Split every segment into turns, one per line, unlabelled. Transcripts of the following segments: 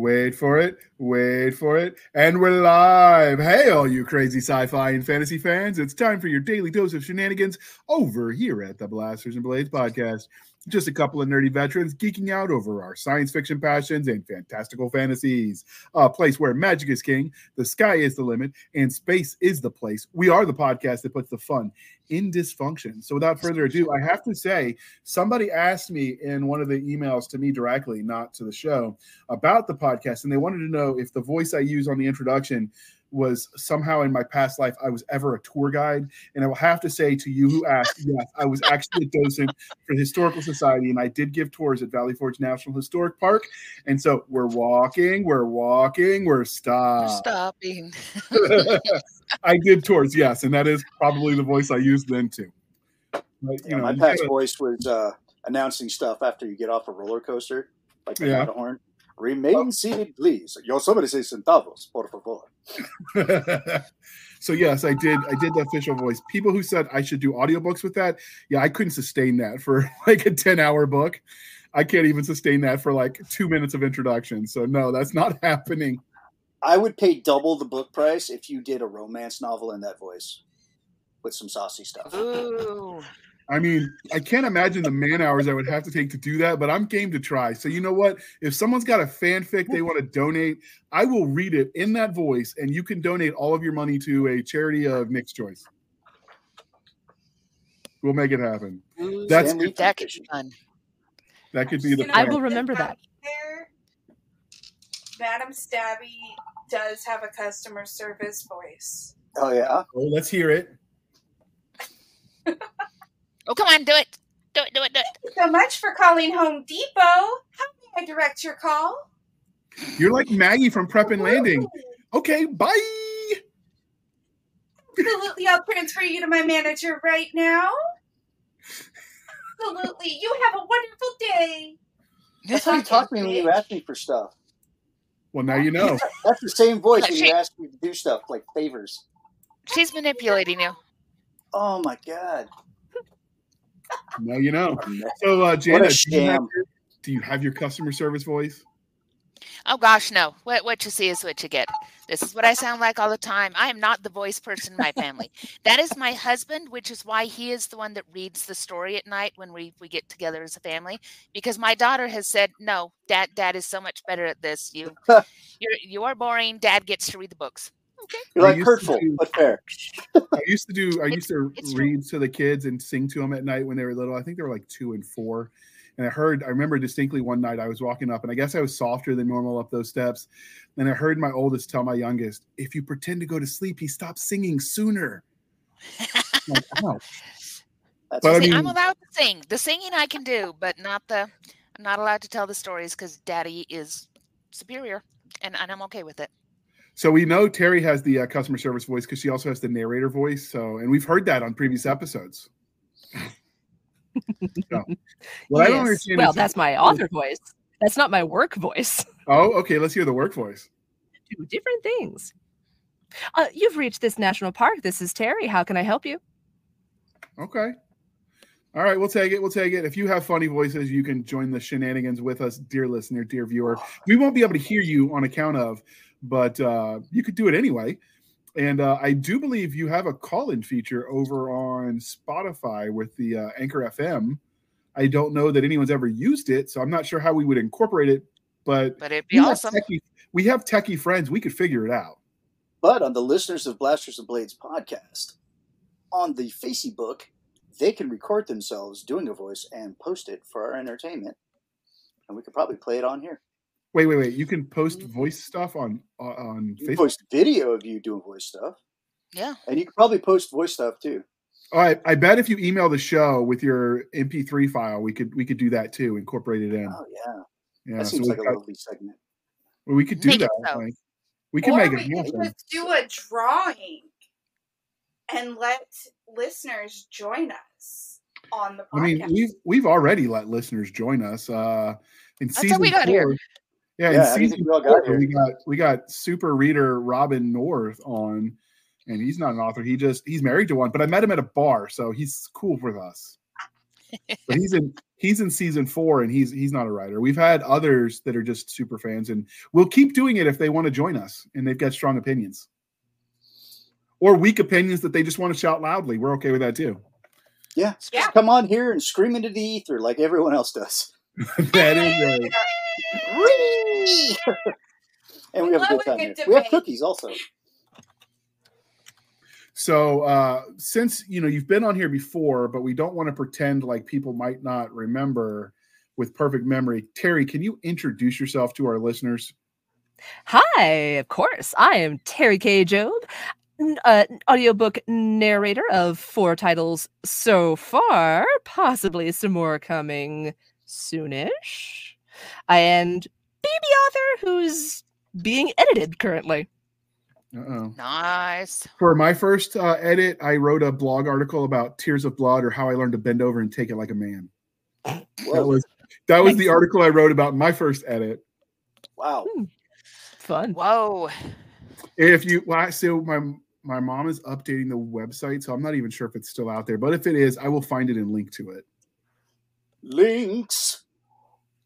Wait for it. Wait for it. And we're live. Hey, all you crazy sci fi and fantasy fans. It's time for your daily dose of shenanigans over here at the Blasters and Blades podcast. Just a couple of nerdy veterans geeking out over our science fiction passions and fantastical fantasies. A place where magic is king, the sky is the limit, and space is the place. We are the podcast that puts the fun in dysfunction. So, without further ado, I have to say, somebody asked me in one of the emails to me directly, not to the show, about the podcast, and they wanted to know if the voice I use on the introduction was somehow in my past life I was ever a tour guide. And I will have to say to you who asked, yes, I was actually a docent for the Historical Society, and I did give tours at Valley Forge National Historic Park. And so we're walking, we're walking, we're stop.
stopping.
I did tours, yes, and that is probably the voice I used then too. But, you
Yeah,
know,
my
you
past
gotta-
voice was uh, announcing stuff after you get off a roller coaster, like the
Yeah. Oh.
Matterhorn. Remain oh. seated, please. Yo, somebody say centavos, por favor.
so yes, I did. I did the official voice. People who said I should do audiobooks with that, yeah, I couldn't sustain that for like a ten-hour book. I can't even sustain that for like two minutes of introduction. So no, that's not happening.
I would pay double the book price if you did a romance novel in that voice with some saucy stuff.
Ooh.
I mean, I can't imagine the man hours I would have to take to do that, but I'm game to try. So you know what? If someone's got a fanfic they want to donate, I will read it in that voice, and you can donate all of your money to a charity of Nick's choice. We'll make it happen. That's
Family
That could be fun.
that could be the
You know,
I will remember that.
There, Madam Stabby does have a customer service voice.
Oh yeah,
Oh, let's hear it.
Oh, come on, do it. Do it, do it, do it.
Thank you so much for calling Home Depot. How may I direct your call?
You're like Maggie from Prep and Landing. Okay, bye.
Absolutely, I'll transfer you to my manager right now. Absolutely, you have a wonderful day.
that's how you talk to me when you ask me for stuff.
Well, now you know.
That's the same voice when you ask me to do stuff like favors.
She's manipulating you.
Oh my god,
Now you know. So, uh, Jana, do you, have your, do you have your customer service voice?
Oh gosh, no. What what you see is what you get. This is what I sound like all the time. I am not the voice person in my family. that is my husband, which is why he is the one that reads the story at night when we, we get together as a family. Because my daughter has said, No, dad dad is so much better at this. You you're you are boring. Dad gets to read the books.
You're
I
like
used to
hurtful
do-
but fair.
I used to do. I used to
it's true.
read to the kids and sing to them at night when they were little. I think they were like two and four. And I heard. I remember distinctly one night I was walking up, and I guess I was softer than normal up those steps. And I heard my oldest tell my youngest, "If you pretend to go to sleep, he stops singing sooner." I'm like, oh.
That's
But I mean-
I'm allowed to sing. The singing I can do, but not the. I'm not allowed to tell the stories because Daddy is superior, and, and I'm okay with it.
So we know Terry has the uh, customer service voice because she also has the narrator voice. So, and we've heard that on previous episodes. So, don't
Yes.
understand
Well, that's my author voice. That's not my work voice.
Oh, okay. Let's hear the work voice.
Two different things. Uh, you've reached this national park. This is Terry. How can I help you?
Okay. All right, we'll take it. We'll take it. If you have funny voices, you can join the shenanigans with us, dear listener, dear viewer. We won't be able to hear you on account of, but uh, you could do it anyway. And uh, I do believe you have a call-in feature over on Spotify with the uh, Anchor FM. I don't know that anyone's ever used it, so I'm not sure how we would incorporate it. But
But it'd be
we have techie- we have techie friends. We could figure it out.
But on the listeners of Blasters and Blades podcast, on the Facebook, they can record themselves doing a voice and post it for our entertainment. And we could probably play it on here.
Wait, wait, wait. You can post voice stuff on uh, on
You
Facebook.
post video of you doing voice stuff.
Yeah.
And you can probably post voice stuff too.
All right, I bet if you email the show with your MP3 file, we could we could do that too, incorporate it in.
Oh, yeah.
Yeah,
that
so
seems
we,
like a
got-
lovely segment.
Well, we could do
Make it
that.
so.
like, we can
or
make
we
it
could
happen.
just do a drawing and let listeners join us on the podcast.
I mean, we've we've already let listeners join us. Uh, in
That's how
season
we got
four,
here.
Yeah,
Yeah, how
in
do you
season
think we got
we got we got super reader Robin North on, and he's not an author. He just he's married to one, but I met him at a bar, so he's cool with us. but he's in he's in season four, and he's he's not a writer. We've had others that are just super fans, and we'll keep doing it if they want to join us and they've got strong opinions or weak opinions that they just want to shout loudly. We're okay with that too.
Yeah, just
Yeah.
come on here and scream into the ether like everyone else does.
that is right.
Whee! and we
We
have a
love
good
a
time
good
here. We have cookies also.
So uh since you know you've been on here before, but we don't want to pretend like people might not remember with perfect memory. Terry, can you introduce yourself to our listeners?
Hi, of course. I am Terry K. Job, n- uh, audiobook narrator of four titles so far, possibly some more coming soonish. And baby author who's being edited currently.
Uh-oh.
Nice.
For my first uh, edit, I wrote a blog article about tears of blood or how I learned to bend over and take it like a man. That was that was the article I wrote about my first edit.
wow.
Fun.
Whoa.
If you well, I- so my my mom is updating the website, so I'm not even sure if it's still out there. But if it is, I will find it and link to it.
Links.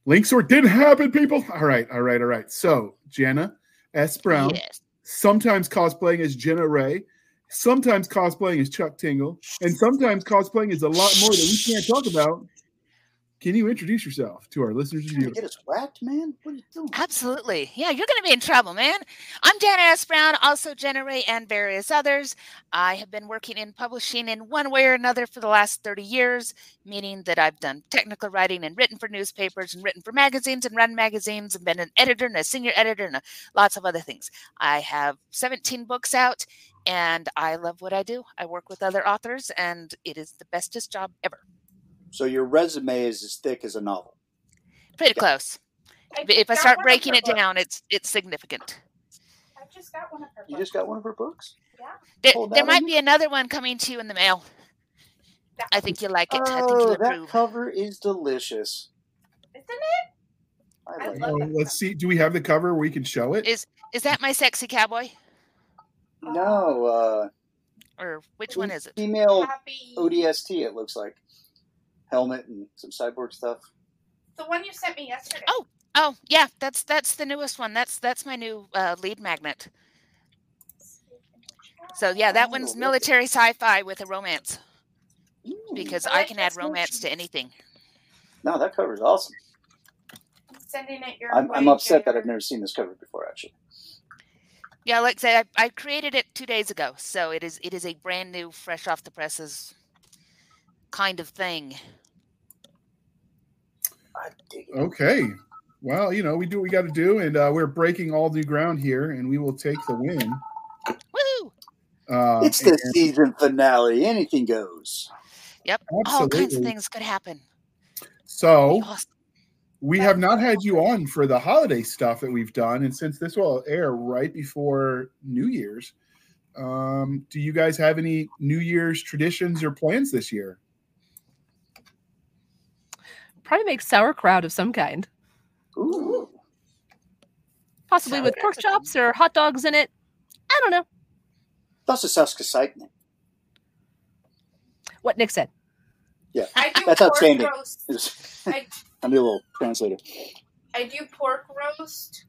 Links or didn't happen, people. All right, all right, all right. So Jana S. Brown,
Yes.
sometimes cosplaying as Jena Rey, sometimes cosplaying as Chuck Tingle, and sometimes cosplaying is a lot more that we can't talk about. Can you introduce yourself to our listeners and
Trying get us whacked, man? What are you doing?
Absolutely. Yeah, you're going to be in trouble, man. I'm Jana S. Brown, also Jena Rey and various others. I have been working in publishing in one way or another for the last 30 years, meaning that I've done technical writing and written for newspapers and written for magazines and run magazines and been an editor and a senior editor and a, lots of other things. I have 17 books out and I love what I do. I work with other authors and it is the bestest job ever.
So your resume is as thick as a novel.
Pretty close.
I
If I start breaking it
books.
down, it's it's significant.
I just got one of her.
You
books.
just got one of her books?
There, there might
on
be another one coming to you in the mail.
That
I think you'll like it. I think you'll
Oh, that
approve.
cover is delicious.
Isn't it?
I
I
like
love
Oh,
it.
let's see. Do we have the cover where we can show it?
Is is that my sexy cowboy,
No, uh,
or which one is it?
female
Happy.
ODST, it looks like. Helmet and some cyborg stuff.
The one you sent me yesterday.
Oh. Oh yeah, that's that's the newest one. That's that's my new uh, lead magnet. So yeah, that
Oh,
one's military sci-fi with a romance
Ooh.
because
I
I can add romance to anything.
No, that cover's awesome.
I'm sending it your
I'm,
way.
I'm upset that I've never seen this cover before, actually.
Yeah, like I say, I, I created it two days ago, so it is it is a brand new, fresh off the presses kind of thing.
I dig it.
Okay. Well, you know, we do what we got to do, and uh, we're breaking all new ground here, and we will take the win.
Woo!
Uh,
It's the
and-
season finale. Anything goes. Yep.
All kinds of things could happen.
So
awesome.
we have not had you on for the holiday stuff that we've done, and since this will air right before New Year's, um, do you guys have any New Year's traditions or plans this year?
Probably make sauerkraut of some kind,
Ooh.
possibly with pork chops or hot dogs in it. I don't know
Das ist ausgezeichnet.
what Nick said.
I do
That's
pork
outstanding.
roast. I,
I'm a little translator.
I do pork roast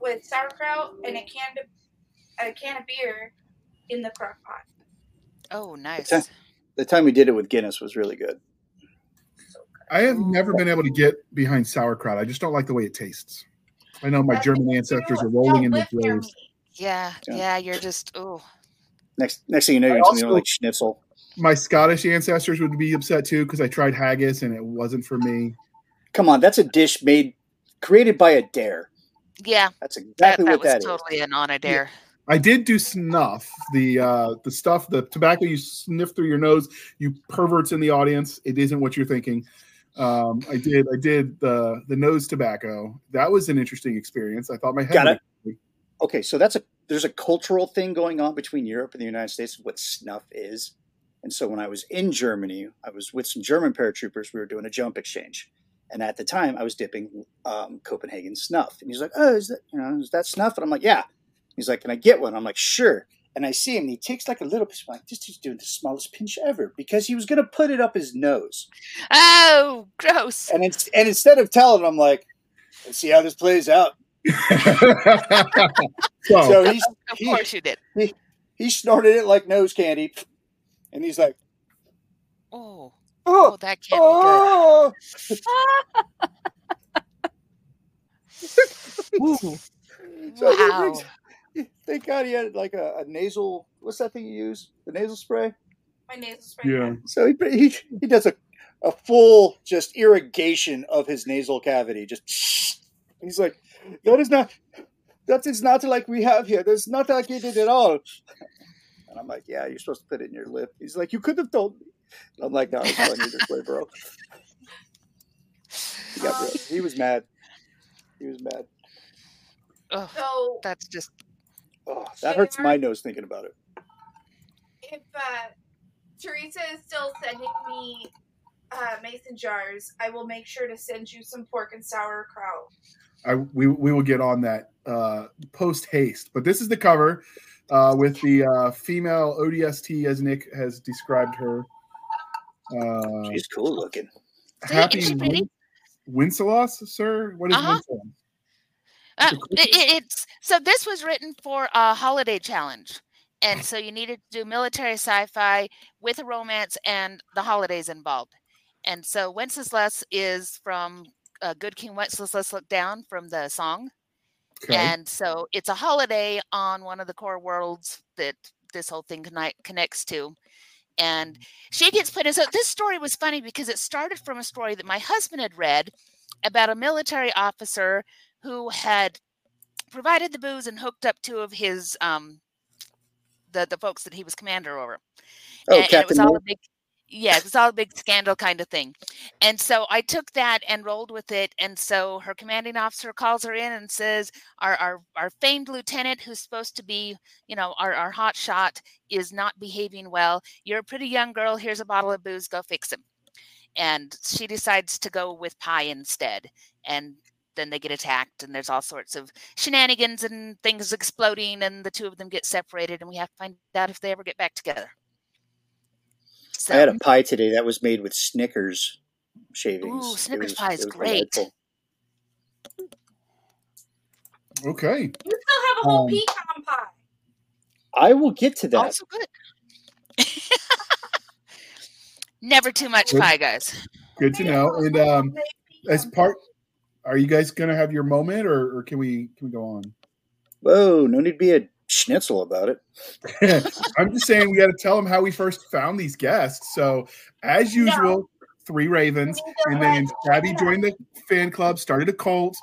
with sauerkraut and a can of a can of beer in the crock pot.
Oh, nice.
Okay. The time we did it with Guinness was really good.
I have never been able to get behind sauerkraut. I just don't like the way it tastes. I know my
That's
German ancestors are rolling in their graves.
Yeah,
Yeah.
yeah, you're just oh.
Next next thing you know, you're something
also-
like schnitzel.
My Scottish ancestors would be upset too because I tried haggis and it wasn't for me.
Come on, that's a dish made created by a dare.
Yeah,
That's
that,
exactly
that
what
was
that is.
totally an on a dare.
I did do snuff, the uh, the stuff, the tobacco you sniff through your nose. You perverts in the audience, it isn't what you're thinking. Um, I did, I did the the nose tobacco. That was an interesting experience. I thought my head.
Got
would-
it. Okay, so that's a there's a cultural thing going on between Europe and the United States of what snuff is. And so when I was in Germany, I was with some German paratroopers. We were doing a jump exchange, and at the time, I was dipping um, Copenhagen snuff. And he's like, "Oh, is that you know is that snuff?" And I'm like, "Yeah." He's like, "Can I get one?" I'm like, "Sure." And I see him. And he takes like a little piece. I'm like, this dude's doing the smallest pinch ever because he was gonna put it up his nose.
Oh, gross.
And it's and instead of telling him, I'm like, let's see how this plays out.
so,
So he's
Of
he,
course you did.
he snorted it like nose candy, and he's like,
Oh,
oh,
oh, that can't be good.
oh.
Ooh.
So he
Wow.
brings- thank God he had like a, a nasal. What's that thing you use? The nasal spray.
My nasal spray.
yeah.
So he he, he does a, a full just irrigation of his nasal cavity. Just he's like, that is not that is not like we have here. That's not like it at all. And I'm like, yeah, you're supposed to put it in your lip. He's like, you could have told me. And I'm like, no, it's funny this way, bro. He got real. He was mad. He was mad.
Oh,
So
that's just
Oh, that hurts my nose thinking about it.
if uh, Teresa is still sending me uh, mason jars, I will make sure to send you some pork and sauerkraut.
I, we we will get on that uh, post haste. But this is the cover uh, with the uh, female ODST as Nick has described her. Uh,
She's cool looking.
See,
happy
isn't she pretty?
Win- Wenceslas, sir. What is
Uh-huh.
Wenceslas?
Uh, it, it- it's so this was written for a holiday challenge, and so you needed to do military sci-fi with a romance and the holidays involved. And so Wenceslas is from uh, Good King Wenceslas Look Down from the song,
Okay.
and so it's a holiday on one of the core worlds that this whole thing conni- connects to. And she gets put in. So this story was funny because it started from a story that my husband had read about a military officer who had provided the booze and hooked up two of his um the the folks that he was commander over.
Oh,
and, and it was all a big yeah, it was all a big scandal kind of thing. And so I took that and rolled with it. And so her commanding officer calls her in and says, Our our, our famed lieutenant who's supposed to be, you know, our, our hot shot is not behaving well. You're a pretty young girl, here's a bottle of booze, go fix him. And she decides to go with pie instead. And then they get attacked and there's all sorts of shenanigans and things exploding and the two of them get separated and we have to find out if they ever get back together. So
I had a pie today that was made with Snickers shavings.
Ooh, Snickers
was-
pie is great.
delightful.
okay.
You still have a whole
Um,
pecan pie.
I will get to that.
also good. Never too much
Good.
pie, guys.
Good to know. And um,
Big
as part, are you guys gonna have your moment, or, or can we can we go on?
Whoa, no need to be a schnitzel about it.
I'm just saying we got to tell them how we first found these guests. So, as usual, three Ravens, and then Abby joined the fan club, started a cult.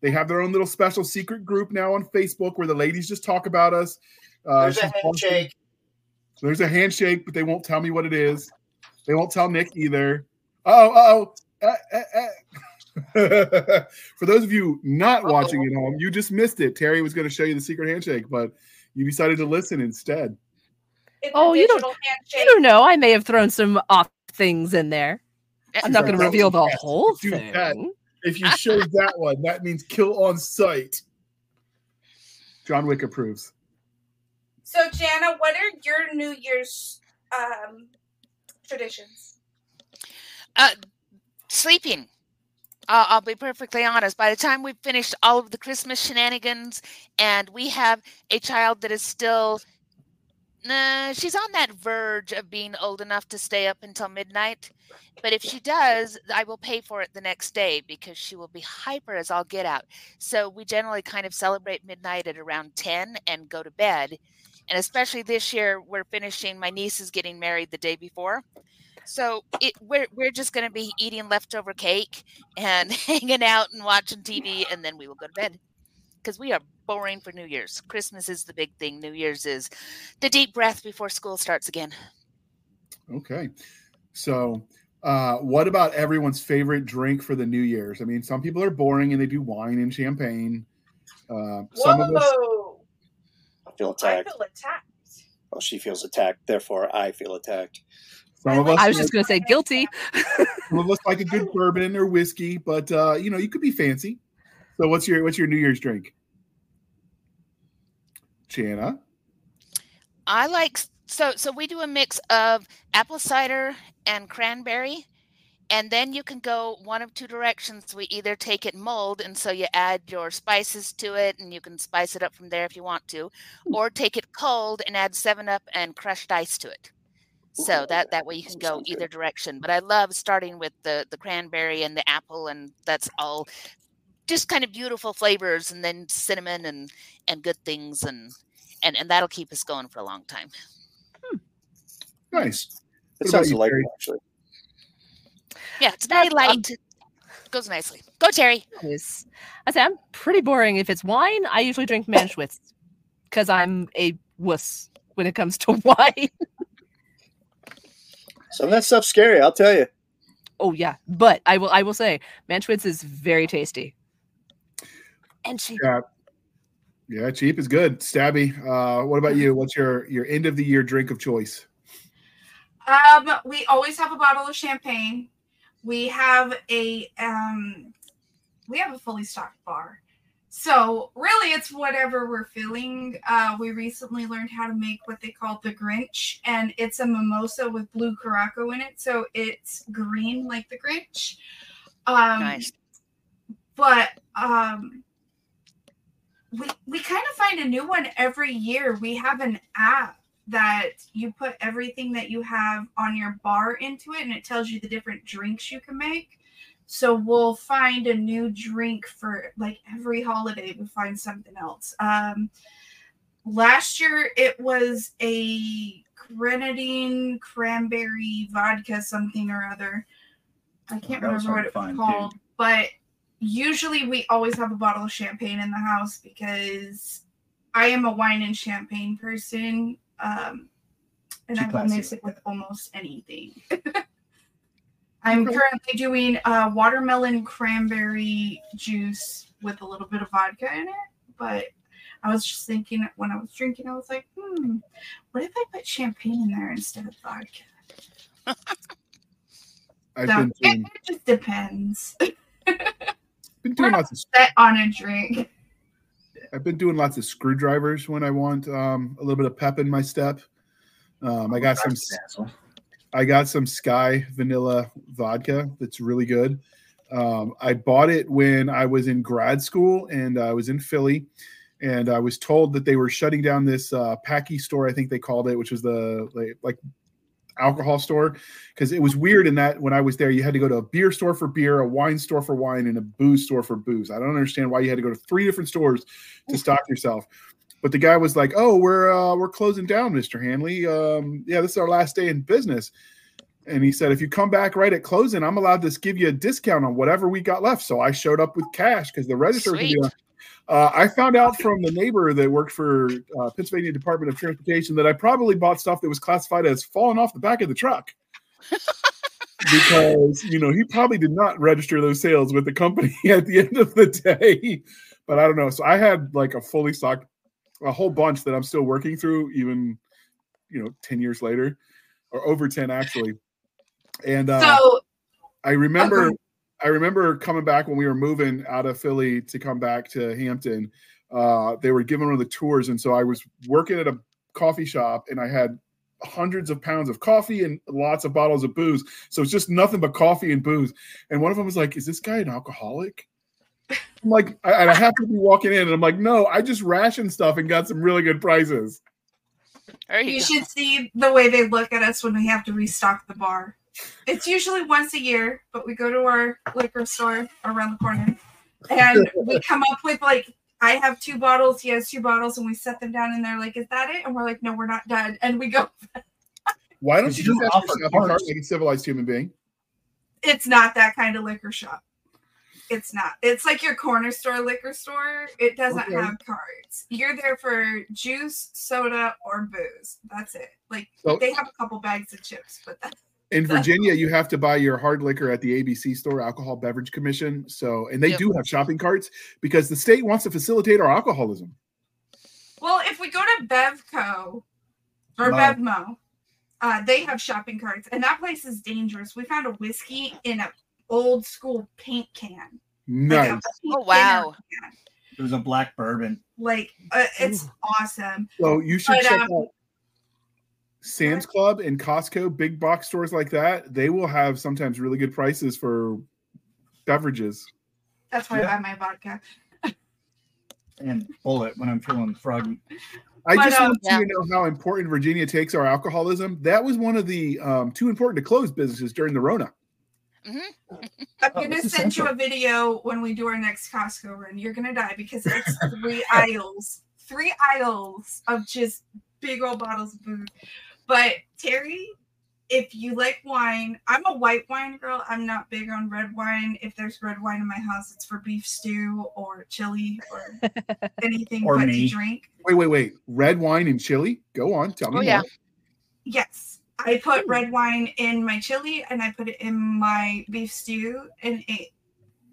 They have their own little special secret group now on Facebook where the ladies just talk about us. Uh,
There's a handshake.
So there's a handshake, but they won't tell me what it is. They won't tell Nick either. Oh, oh, uh, uh. For those of you not watching at home, you just missed it. Terry was going to show you the secret handshake, but you decided to listen instead.
It's
Oh, you don't-
digital handshake.
You don't know. I may have thrown some off things in there. I'm not going to reveal the
best.
whole
Do
thing.
that. If you show that one, that means kill on sight. John Wick approves.
So, Jana, what are your New Year's um, traditions?
Uh, sleeping. Uh, I'll be perfectly honest. By the time we've finished all of the Christmas shenanigans, and we have a child that is still, nah, she's on that verge of being old enough to stay up until midnight. But if she does, I will pay for it the next day because she will be hyper as all get out. So we generally kind of celebrate midnight at around 10 and go to bed. And especially this year, we're finishing, my niece is getting married the day before. So it, we're we're just going to be eating leftover cake and hanging out and watching TV, and then we will go to bed because we are boring for New Year's. Christmas is the big thing. New Year's is the deep breath before school starts again.
Okay. So, uh, what about everyone's favorite drink for the New Year's? I mean, some people are boring and they do wine and champagne. Uh, some of us,
Whoa!
I feel
I
attacked.
feel attacked.
Well, she feels attacked. Therefore, I feel attacked.
some of us,
I was just going to say guilty.
some of us like a good bourbon or whiskey, but uh, you know, you could be fancy. So, what's your what's your New Year's drink? Jana.
I like so so we do a mix of apple cider and cranberry. And then you can go one of two directions. We either take it mold, and so you add your spices to it, and you can spice it up from there if you want to, or take it cold and add Seven Up and crushed ice to it. So that that way you can go either direction. But I love starting with the the cranberry and the apple, and that's all just kind of beautiful flavors, and then cinnamon and and good things, and and and that'll keep us going for a long time.
Nice.
It sounds
about you,
delightful, actually.
Yeah, it's very
That's, um,
light. Goes nicely. Go Terry.
Nice. I say I'm pretty boring. If it's wine, I usually drink Manischewitz because I'm a wuss when it comes to wine.
Some of that stuff's scary, I'll tell you.
oh yeah, but I will I will say Manischewitz is very tasty. And cheap.
Yeah. Yeah, cheap is good. Stabby. Uh, what about you? What's your your end of the year drink of choice?
Um, we always have a bottle of champagne. We have a um, we have a fully stocked bar. So really, it's whatever we're feeling. Uh, we recently learned how to make what they call the Grinch, and it's a mimosa with blue curaçao in it, so it's green like the Grinch. Um,
Nice.
but um we we kind of find a new one every year we have an app that you put everything that you have on your bar into it and it tells you the different drinks you can make so we'll find a new drink for like every holiday we find something else um last year it was a grenadine cranberry vodka something or other i can't
was
remember what it was
find, too.
called but usually we always have a bottle of champagne in the house because I am a wine and champagne person. Um, and
Too
I will mix it with almost anything. I'm currently doing uh, watermelon cranberry juice with a little bit of vodka in it. But I was just thinking when I was drinking, I was like, hmm, what if I put champagne in there instead of vodka?
I've
So
been
it,
doing,
it just depends.
been doing lots of
Set on a drink.
I've been doing lots of screwdrivers when I want um, a little bit of pep in my step. Um, I got some I got some Skyy vanilla vodka that's really good. Um, I bought it when I was in grad school and I was in Philly, and I was told that they were shutting down this uh, Packy store, I think they called it, which was the like, like alcohol store, because it was weird in that when I was there, you had to go to a beer store for beer, a wine store for wine, and a booze store for booze. I don't understand why you had to go to three different stores to stock yourself. But the guy was like, "Oh, we're uh, we're closing down, Mister Handley. Um, yeah, this is our last day in business." And he said, if you come back right at closing, I'm allowed to give you a discount on whatever we got left. So I showed up with cash because the register
Sweet.
on. Uh, I found out from the neighbor that worked for uh, Pennsylvania Department of Transportation that I probably bought stuff that was classified as falling off the back of the truck because you know he probably did not register those sales with the company at the end of the day. But I don't know. So I had like a fully stocked, a whole bunch that I'm still working through, even you know, ten years later, or over ten actually. And uh,
so
I remember
Okay.
I remember coming back when we were moving out of Philly to come back to Hampton. Uh, they were giving one of the tours, and so I was working at a coffee shop, and I had hundreds of pounds of coffee and lots of bottles of booze. So it's just nothing but coffee and booze. And one of them was like, "Is this guy an alcoholic?" I'm like, I, and I have to be walking in, and I'm like, "No, I just rationed stuff and got some really good prices."
You,
You
go.
should see the way they look at us when we have to restock the bar. It's usually once a year, but we go to our liquor store around the corner and we come up with like, I have two bottles, he has two bottles, and we set them down and they're like, Is that it? And we're like, No, we're not done. And we go,
Why don't you
you
just
don't
ask
offer
for shopping cart like a civilized human being?
It's not that kind of liquor shop. It's not. It's like your corner store liquor store. It doesn't
Okay.
have cards. You're there for juice, soda, or booze. That's it. Like
So-
they have a couple bags of chips, but that's
in Virginia, you have to buy your hard liquor at the ABC store, Alcohol Beverage Commission. So, and they
Yep.
do have shopping carts because the state wants to facilitate our alcoholism.
Well, if we go to Bevco or
Mo.
Bevmo, uh, they have shopping carts, and that place is dangerous. We found a whiskey in an old school paint can. Like
Nice.
paint
Oh wow.
can.
It was a black bourbon.
Like uh, it's
Ooh.
awesome.
So you should
But,
check
um,
out. Sam's Club and Costco, big box stores like that, they will have sometimes really good prices for beverages.
That's why
Yeah.
I buy my vodka.
And bullet when I'm feeling froggy.
I
But,
just
um,
want
Yeah.
you to know how important Virginia takes our alcoholism. That was one of the um, too important to close businesses during the Rona.
hmm
I'm
Oh,
gonna
this
send you a video when we do our next Costco run. You're gonna die because it's three aisles, three aisles of just big old bottles of booze. But Terry, if you like wine, I'm a white wine girl. I'm not big on red wine. If there's red wine in my house, it's for beef stew or chili or anything
Or
but
me.
to drink.
Wait, wait, wait. Red wine and chili? Go on. Tell me
Oh, yeah.
more.
Yes. I put red wine in my chili and I put it in my beef stew and it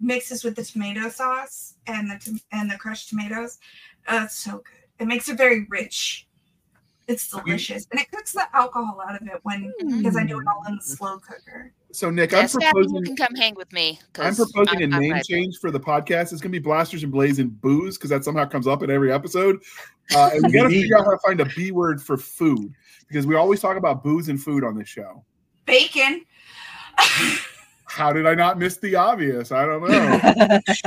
mixes with the tomato sauce and the tom- and the crushed tomatoes. Uh, it's so good. It makes it very rich. It's delicious and it cooks the alcohol out of it when because I do it all in the slow cooker.
So, Nick,
Yes,
I'm
Captain, you
proposing.
can come hang with me.
I'm proposing
I'm-
a
I'm
name
right
change for the podcast. It's going to be Blasters and Blaze and Booze because that somehow comes up in every episode. Uh, and we got to figure out how to find a B word for food because we always talk about booze and food on this show.
Bacon.
How did I not miss the obvious? I don't know.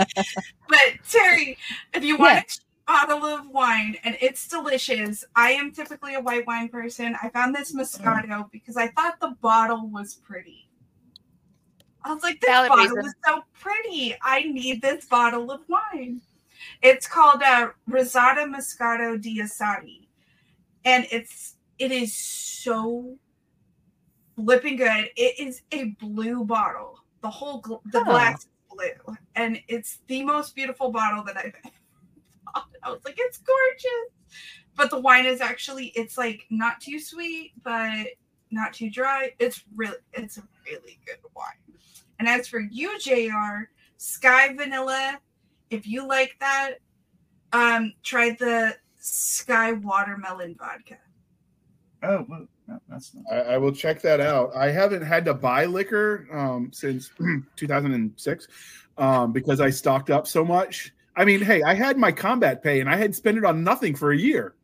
But Terry, if you want
Yeah.
a cheap bottle of wine and it's delicious, I am typically a white wine person. I found this Moscato because I thought the bottle was pretty. I was like, this
Valid
bottle
reason.
is so pretty. I need this bottle of wine. It's called uh, Risata Moscato d'Asti, and it's it is so flipping good. It is a blue bottle. The whole gl- the
Oh.
glass is blue, and it's the most beautiful bottle that I've. I was like, it's gorgeous. But the wine is actually it's like not too sweet, but not too dry. It's really it's a really good wine. And as for you, JR, Skyy Vanilla, if you like that, um, try the Skyy Watermelon Vodka.
Oh, well, that's not.
I, I will check that out. I haven't had to buy liquor um, since 2006 um, because I stocked up so much. I mean, hey, I had my combat pay and I had spent it on nothing for a year.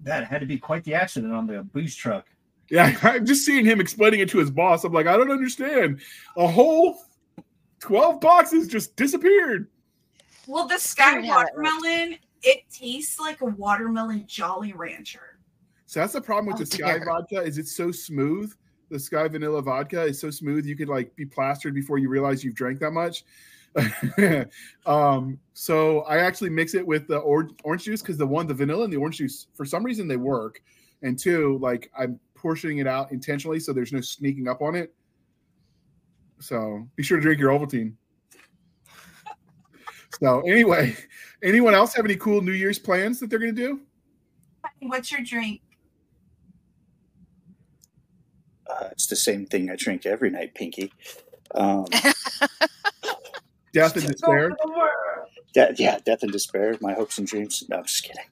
That had to be quite the accident on the booze truck.
Yeah, I'm just seeing him explaining it to his boss. I'm like, I don't understand. A whole 12 boxes just disappeared.
Well, the Skyy
Weird how that works.
Watermelon, it tastes like a watermelon Jolly Rancher.
So that's the problem with
Oh,
the Skyy
dear.
vodka is it's so smooth. The Skyy vanilla vodka is so smooth you could like be plastered before you realize you've drank that much. um, so I actually mix it with the orange, orange juice because the one, the vanilla and the orange juice, for some reason they work. And two, like I'm portioning it out intentionally so there's no sneaking up on it. So be sure to drink your Ovaltine. So anyway, anyone else have any cool New Year's plans that they're gonna do?
What's your drink?
Uh, it's the same thing I drink every night, Pinky. Um,
Death and despair.
de- yeah, death and despair, my hopes and dreams. No, I'm just kidding.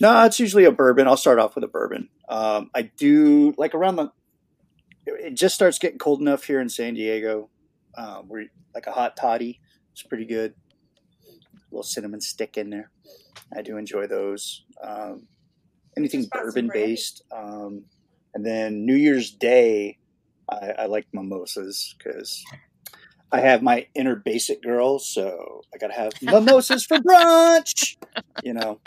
No, it's usually a bourbon. I'll start off with a bourbon. Um, I do like around the. It just starts getting cold enough here in San Diego, uh, where like a hot toddy it's pretty good. A little cinnamon stick in there. I do enjoy those. Um, anything
Just bought some
bourbon based. Um, and then New Year's Day, I, I like mimosas because I have my inner basic girl, so I gotta have mimosas for brunch. You know,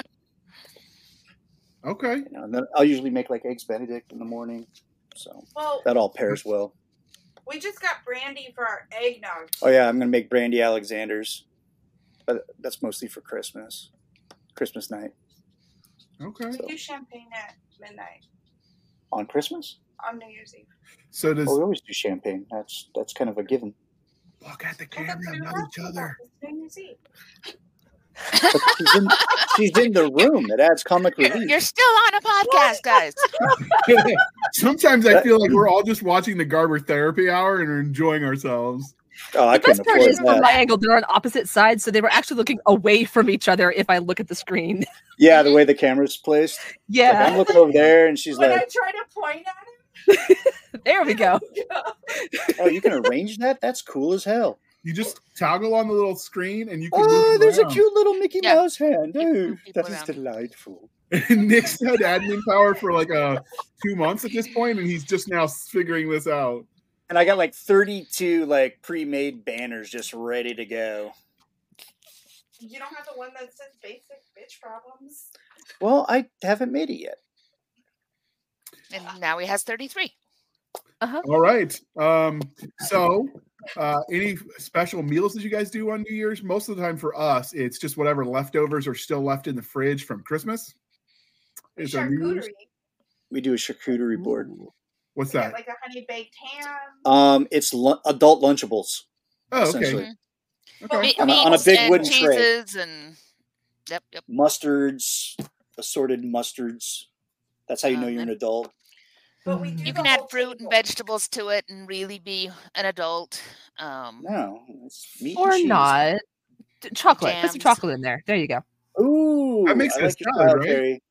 Okay.
you know, and then I'll usually make like eggs Benedict in the morning, so
Well,
that all pairs well.
we just got brandy for our eggnog.
Oh yeah, I'm gonna make brandy Alexander's, but that's mostly for Christmas, Christmas night
Okay.
We do champagne at midnight
on Christmas.
On New Year's Eve.
So does
Oh, we always do champagne. That's that's kind of a given.
look at the camera, not each other.
New Year's Eve.
She's in, she's in the room. It adds comic relief.
You're still on a podcast, guys.
Sometimes I feel like we're all just watching the Garber Therapy Hour and are enjoying ourselves.
Oh, I
the best
couldn't
part
afford
is from my angle, they're on opposite sides, so they were actually looking away from each other if I look at the screen.
Yeah, the way the camera's placed. Like,
Yeah,
I'm looking over there, and she's like.
When I try to point at him,
there we go.
"Oh, you can arrange that? That's cool as hell."
You just toggle on the little screen and you can.
Oh,
move
there's a cute little Mickey
Yeah.
Mouse hand.
You
Oh,
can move
that
people
is
around.
delightful.
And Nick's had admin power for like uh two months at this point, and he's just now figuring this out.
And I got like 32 like pre-made banners just ready to go.
You don't have the one that says basic bitch problems.
Well, I haven't made it yet.
And now he has 33.
All right. Um, so uh any special meals that you guys do on New Year's? Most of the time for us, it's just whatever leftovers are still left in the fridge from Christmas. Is our New Year's?
Charcuterie.
We do a charcuterie board.
What's
We
that?
like a honey baked ham.
Um, it's lu- adult Lunchables.
Oh, okay.
essentially.
okay.
Meat,
On a- on a big
and
wooden tray.
cheeses and yep, yep.
Mustards, assorted mustards. That's how you know
Um,
you're an adult.
But we do
You can add
whole
fruit and vegetables to it and really be an adult. Um,
No, it's meat
Or
and
not. D- Chocolate. Put some chocolate in there. There you go.
Ooh,
That makes
I
it a
like
salad, right?
Terry.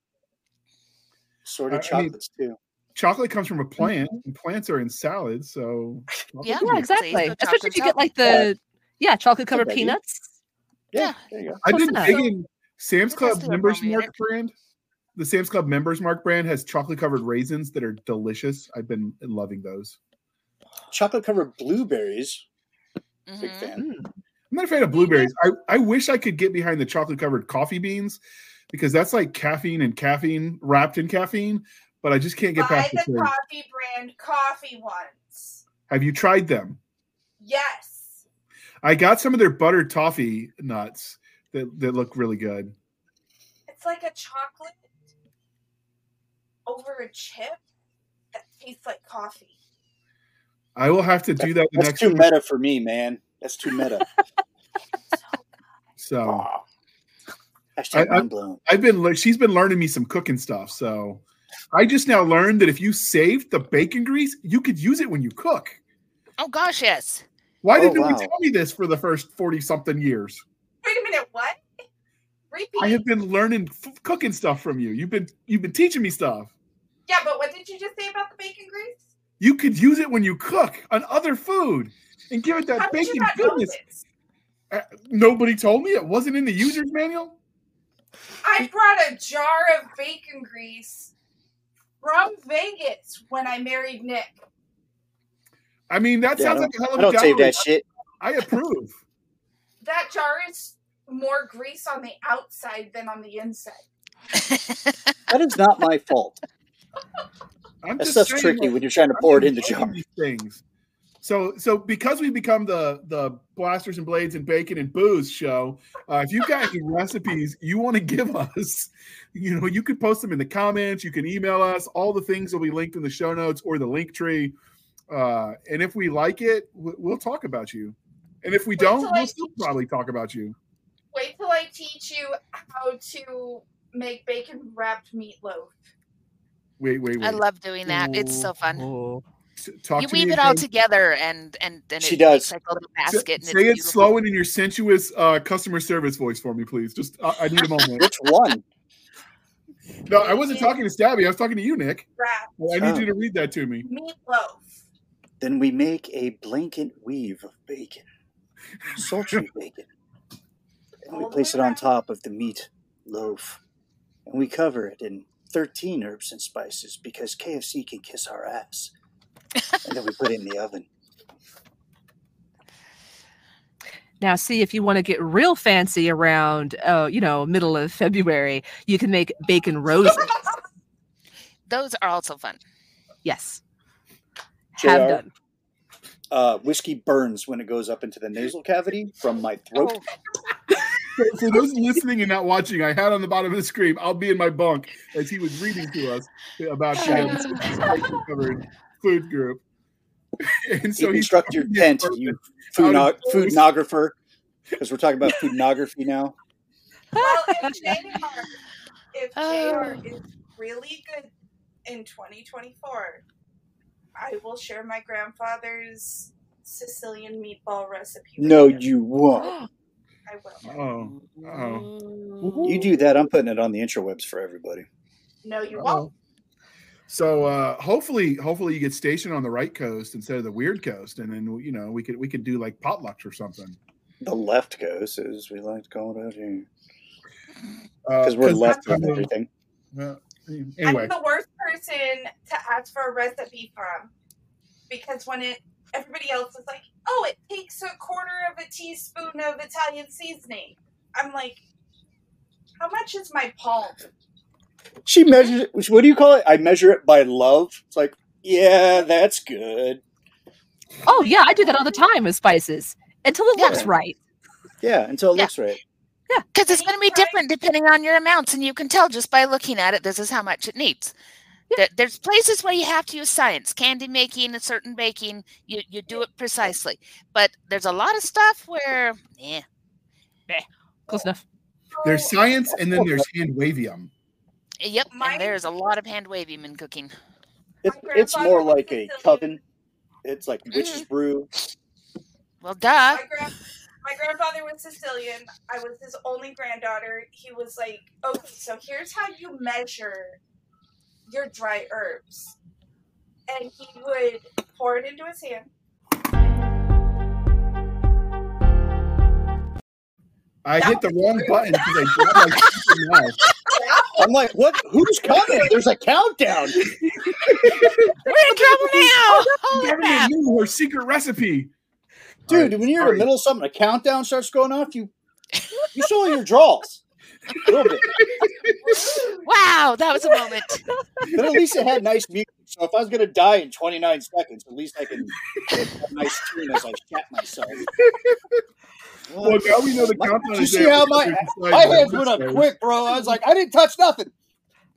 Assorted
I- I mean-
too.
Chocolate comes from a plant, and plants are in salads, so
Yeah.
Yeah, exactly.
so
Especially if you get like the yeah chocolate covered peanuts.
Yeah,
yeah.
there you go.
I've
Close
been
enough.
digging Sam's
It
Club
has
Members
accommodate
Mark
it.
brand. The Sam's Club Members Mark brand has chocolate covered raisins that are delicious. I've been loving those.
Chocolate covered blueberries. Big
mhm.
fan.
Mm.
I'm not a fan of blueberries. I, I wish I could get behind the chocolate covered coffee beans because that's like caffeine and caffeine wrapped in caffeine, but I just can't get
Buy
past the
the coffee brand coffee ones.
Have you tried them?
Yes.
I got some of their buttered toffee nuts that, that look really good.
It's like a chocolate over a chip that tastes like coffee.
I will have to do that the
That's
next
too
time.
meta for me, man. That's too meta.
So
Aw.
I, I, I've been she's been learning me some cooking stuff. So I just now learned that if you saved the bacon grease, you could use it when you cook.
Oh gosh, yes.
Why
Oh,
didn't one
wow.
tell me this for the first 40 something years?
Wait a minute, what? Repeat.
I have been learning f- cooking stuff from you. You've been you've been teaching me stuff.
Yeah, but what did you just say about the bacon grease?
You could use it when you cook on other food and give it that
How did you
bacon
not know
goodness.
this?
Uh, nobody told me it wasn't in the user's manual.
I brought a jar of bacon grease from Vegas when I married Nick.
I mean, that
Yeah,
sounds like a hell
I
of a
don't save that shit.
I approve.
That jar is more grease on the outside than on the inside.
That is not my fault.
I'm
That
just
stuff's
saying,
tricky
like,
when you're trying to
I'm
pour it in the
enjoying
jar.
these Things. So, so because we become the the blasters and blades and bacon and booze show, uh, if you've got any recipes you want to give us, you know, you can post them in the comments. You can email us. All the things will be linked in the show notes or the link tree. Uh, and if we like it, we- we'll talk about you. And if we
Wait
don't, we'll
I
still
teach-
probably talk about you.
Wait till I teach you how to make bacon wrapped meatloaf.
Wait, wait, wait.
I love doing that. It's so fun.
Oh.
S- Talk
You
to me
weave it all together and and then
She
it
does.
makes like a little
Say-
basket. and
Say
it's
it slow and in your sensuous uh, customer service voice for me, please. Just uh, I need a moment.
Which one?
No, I wasn't talking to Stabby. I was talking to you, Nick. Well, I need
Oh.
you to read that to me.
meatloaf.
Then we make a blanket weave of bacon, sultry bacon. And we place it on top of the meat loaf. And we cover it in 13 herbs and spices because KFC can kiss our ass. And then we put it in the oven.
Now, see if you want to get real fancy around, uh, you know, middle of February, you can make bacon roses.
Those are also fun.
yes, have done.
Uh, whiskey burns when it goes up into the nasal cavity from my throat.
Oh,
For, for those listening and not watching, I had on the bottom of the screen. I'll be in my bunk as he was reading to us about this covered food group. And so he's
Deconstruct your tent, you
Out
foodno- foodnographer. Because we're talking about foodnography now.
Well, if JR, if
Oh.
JR is really good in 2024, I will share my grandfather's Sicilian meatball recipe.
No, you won't.
I will.
Oh, oh.
You do that, I'm putting it on the interwebs for everybody.
No, you
Uh-oh.
won't.
So uh, hopefully, hopefully you get stationed on the right coast instead of the weird coast, and then you know we could we could do like potlucks or something.
The left coast, as we like to call it out here.
Uh,
Because we're
'cause
left on
uh,
everything.
Well, anyway,
I'm the worst person to ask for a recipe from because when it everybody else is like, oh, it takes a quarter of a teaspoon of Italian seasoning. I'm like, how much is my palm?
She measures it. What do you call it? I measure it by love. It's like, yeah, that's good.
Oh yeah, I do that all the time with spices until it
Yeah.
looks right.
Yeah, until it
Yeah.
looks right.
Yeah, because it's going to be different depending on your amounts, and you can tell just by looking at it. This is how much it needs. There- There's places where you have to use science, candy making, a certain baking. You you do it precisely, but there's a lot of stuff where, yeah,
Close enough.
there's science and then there's hand wavium.
yep.
Mine-
And there's a lot of hand waving in cooking.
It's, it's more like a
Sicilian.
coven. It's like witch's mm. brew.
Well, duh.
My, grand, my grandfather was Sicilian. I was his only granddaughter. He was like, okay, so here's how you measure your dry herbs. And he would pour it into his hand.
I
That
hit the wrong
rude.
button because I grabbed my fucking mouth.
I'm like, what? Who's coming? There's a countdown.
We're in trouble now. Holy
Government
crap.
knew her secret recipe.
Dude,
Alright,
when you're in
sorry.
the middle of something, a countdown starts going off, you you show your draws. A little bit.
Wow, that was a moment.
But at least it had nice music. So if I was gonna die in 29 seconds, at least I can get a nice tune as I shat myself.
Well, now we know the
My-
countdown
you see how my- My hands went up quick, bro. I was like, I didn't touch nothing.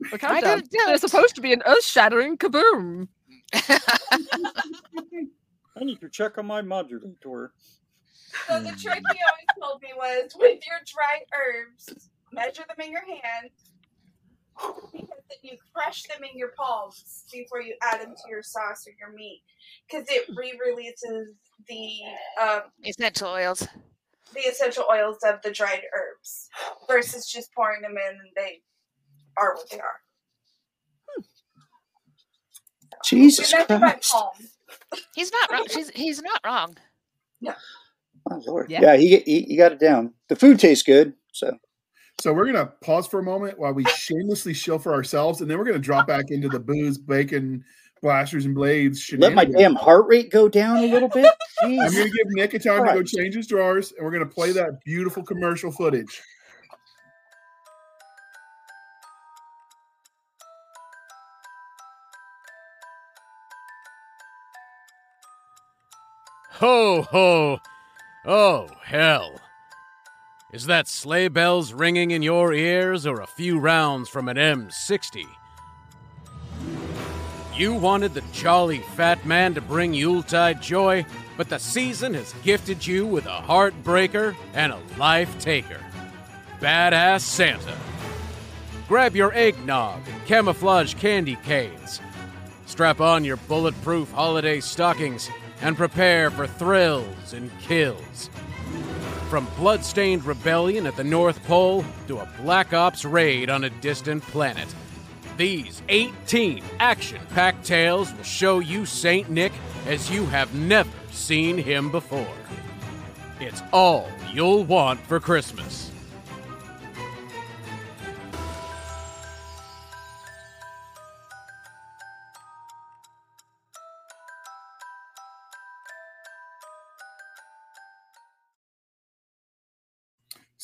The
I
countdown.
didn't do it.
There's supposed to be an earth-shattering kaboom.
I need to check on my modulator.
So the trick he always told me was with your dry herbs, measure them in your hand. Because then you crush them in your palms before you add them to your sauce or your meat. Because it re releases the um,
Essential oils.
the essential oils of the dried herbs versus just pouring them in and they are what they are.
Jesus
You measure by
Christ.
He's not wrong. She's he's not wrong.
Oh, Lord.
Yeah.
Yeah, he, he, he got it down. The food tastes good. So
So we're gonna pause for a moment while we shamelessly shill for ourselves, and then we're gonna drop back into the booze, bacon, blasters, and blades.
let my damn heart rate go down a little bit.
I'm gonna give Nick a time to go change his drawers, and we're gonna play that beautiful commercial footage.
Ho, ho! Oh, hell. Is that sleigh bells ringing in your ears or a few rounds from an M60? You wanted the jolly fat man to bring Yuletide joy, but the season has gifted you with a heartbreaker and a life taker. Badass Santa. Grab your eggnog and camouflage candy canes. Strap on your bulletproof holiday stockings and prepare for thrills and kills. From bloodstained rebellion at the North Pole to a Black Ops raid on a distant planet, these 18 action packed tales will show you St. Nick as you have never seen him before. It's all you'll want for Christmas.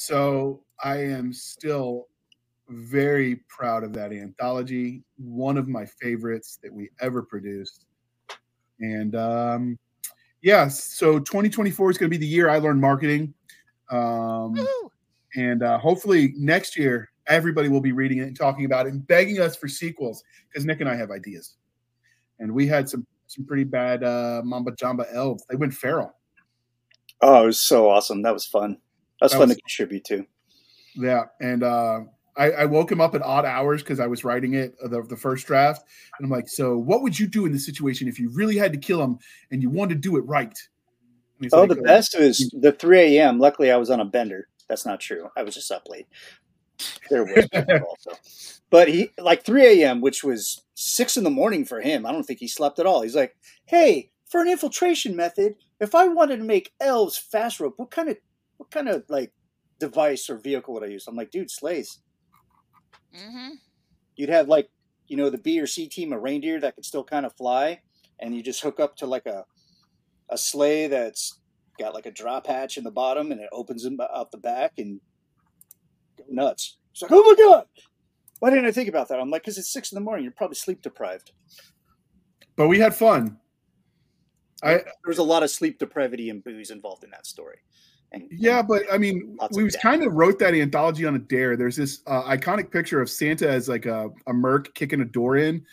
So I am still very proud of that anthology. One of my favorites that we ever produced. And um, yeah, so 2024 is going to be the year I learned marketing. Um, and uh, hopefully next year, everybody will be reading it and talking about it and begging us for sequels because Nick and I have ideas. And we had some some pretty bad uh, Mamba Jamba elves. They went feral.
Oh, it was so awesome. That was fun. That was
That
fun
was-
to contribute to.
Yeah, and uh, I, I woke him up at odd hours because I was writing it uh, the, the first draft, and I'm like, "So, what would you do in this situation if you really had to kill him and you wanted to do it right?"
Oh,
like,
the best was the 3 a.m. Luckily, I was on a bender. That's not true. I was just up late. There was also. But he, like 3 a.m., which was six in the morning for him. I don't think he slept at all. He's like, hey, for an infiltration method, if I wanted to make elves fast rope, what kind of, what kind of like device or vehicle would I use? I'm like, dude, sleighs.
hmm
you'd have like you know the B or C team of reindeer that could still kind of fly, and you just hook up to like a a sleigh that's got like a drop hatch in the bottom, and it opens them out the back and go nuts. It's like, oh my god, why didn't I think about that? I'm like, because it's six in the morning. You're probably sleep deprived.
But we had fun. I
There was a lot of sleep depravity and booze involved in that story. And
yeah, but I mean, we was kind of wrote that anthology on a dare. There's this uh, iconic picture of Santa as like a, a merc kicking a door in,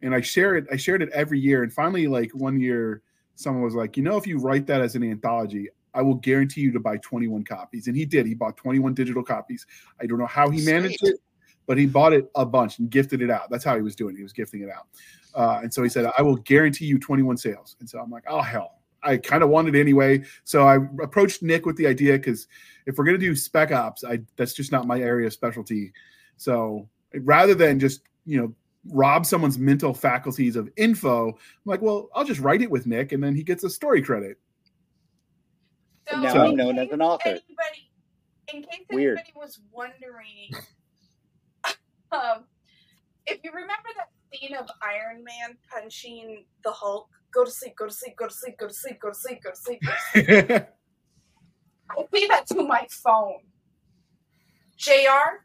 and I share it. I shared it every year, and finally, like one year, someone was like, you know, if you write that as an anthology, I will guarantee you to buy 21 copies, and he did. He bought 21 digital copies. I don't know how he managed
Sweet.
it, but he bought it a bunch and gifted it out. That's how he was doing. it. He was gifting it out, uh, and so he said, I will guarantee you 21 sales. And so I'm like, oh hell. I kind of wanted anyway. So I approached Nick with the idea because if we're gonna do spec ops, I that's just not my area of specialty. So rather than just you know rob someone's mental faculties of info, I'm like, well, I'll just write it with Nick, and then he gets a story credit.
So
now
So-
I'm known as an author.
Anybody, in case
Weird.
anybody was wondering, um, if you remember that scene of Iron Man punching the Hulk, go to sleep, go to sleep, go to sleep, go to sleep, go to sleep, go to sleep. Go to sleep. I say that to my phone. JR,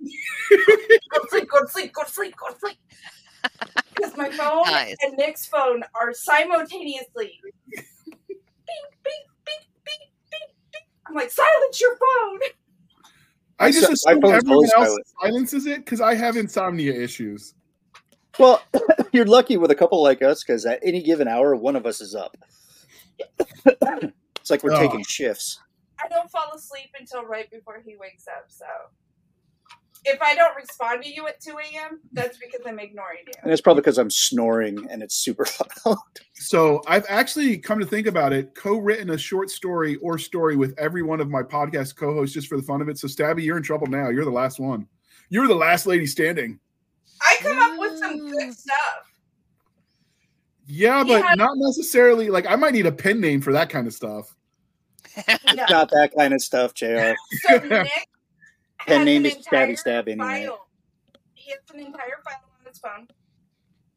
go to sleep, go to sleep, go to sleep, go to sleep. Because my phone
Nice.
and Nick's phone are simultaneously beep, beep, beep, beep, beep, beep. I'm like, silence your phone.
I just
My
assume everyone else
silent.
silences it because I have insomnia issues.
Well, you're lucky with a couple like us because at any given hour, one of us is up. it's like we're
Oh.
taking shifts.
I don't fall asleep until right before he wakes up. So if I don't respond to you at 2 a.m., that's because I'm ignoring you.
And it's probably because I'm snoring and it's super loud.
So I've actually come to think about it, co-written a short story or story with every one of my podcast co-hosts just for the fun of it. So Stabby, you're in trouble now. You're the last one. You're the last lady standing.
I come up with some good mm. stuff.
Yeah, but
Yeah.
not necessarily. Like I might need a pen name for that kind of stuff.
No.
Not that kind of stuff, JR.
So Nick
Pen name is Stabby
entire
Stab anyway.
file. He has an entire file on his phone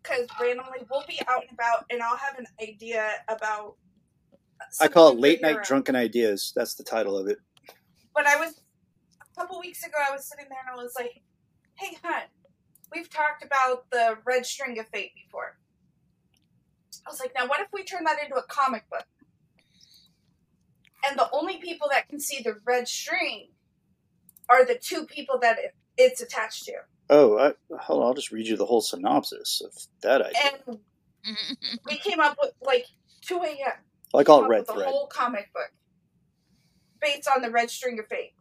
because randomly we'll be out and about, and I'll have an idea about.
I call it Late Night. Drunken Ideas. That's the title of it.
But I was a couple weeks ago. I was sitting there and I was like, "Hey, hun, we've talked about the red string of fate before." I was like, "Now, what if we turn that into a comic book?" And the only people that can see the red string are the two people that it, it's attached to.
Oh, I, hold on. I'll just read you the whole synopsis of that idea.
And we came up with like 2 a.m. Came
it Red Thread.
whole comic book based on the red string of fate.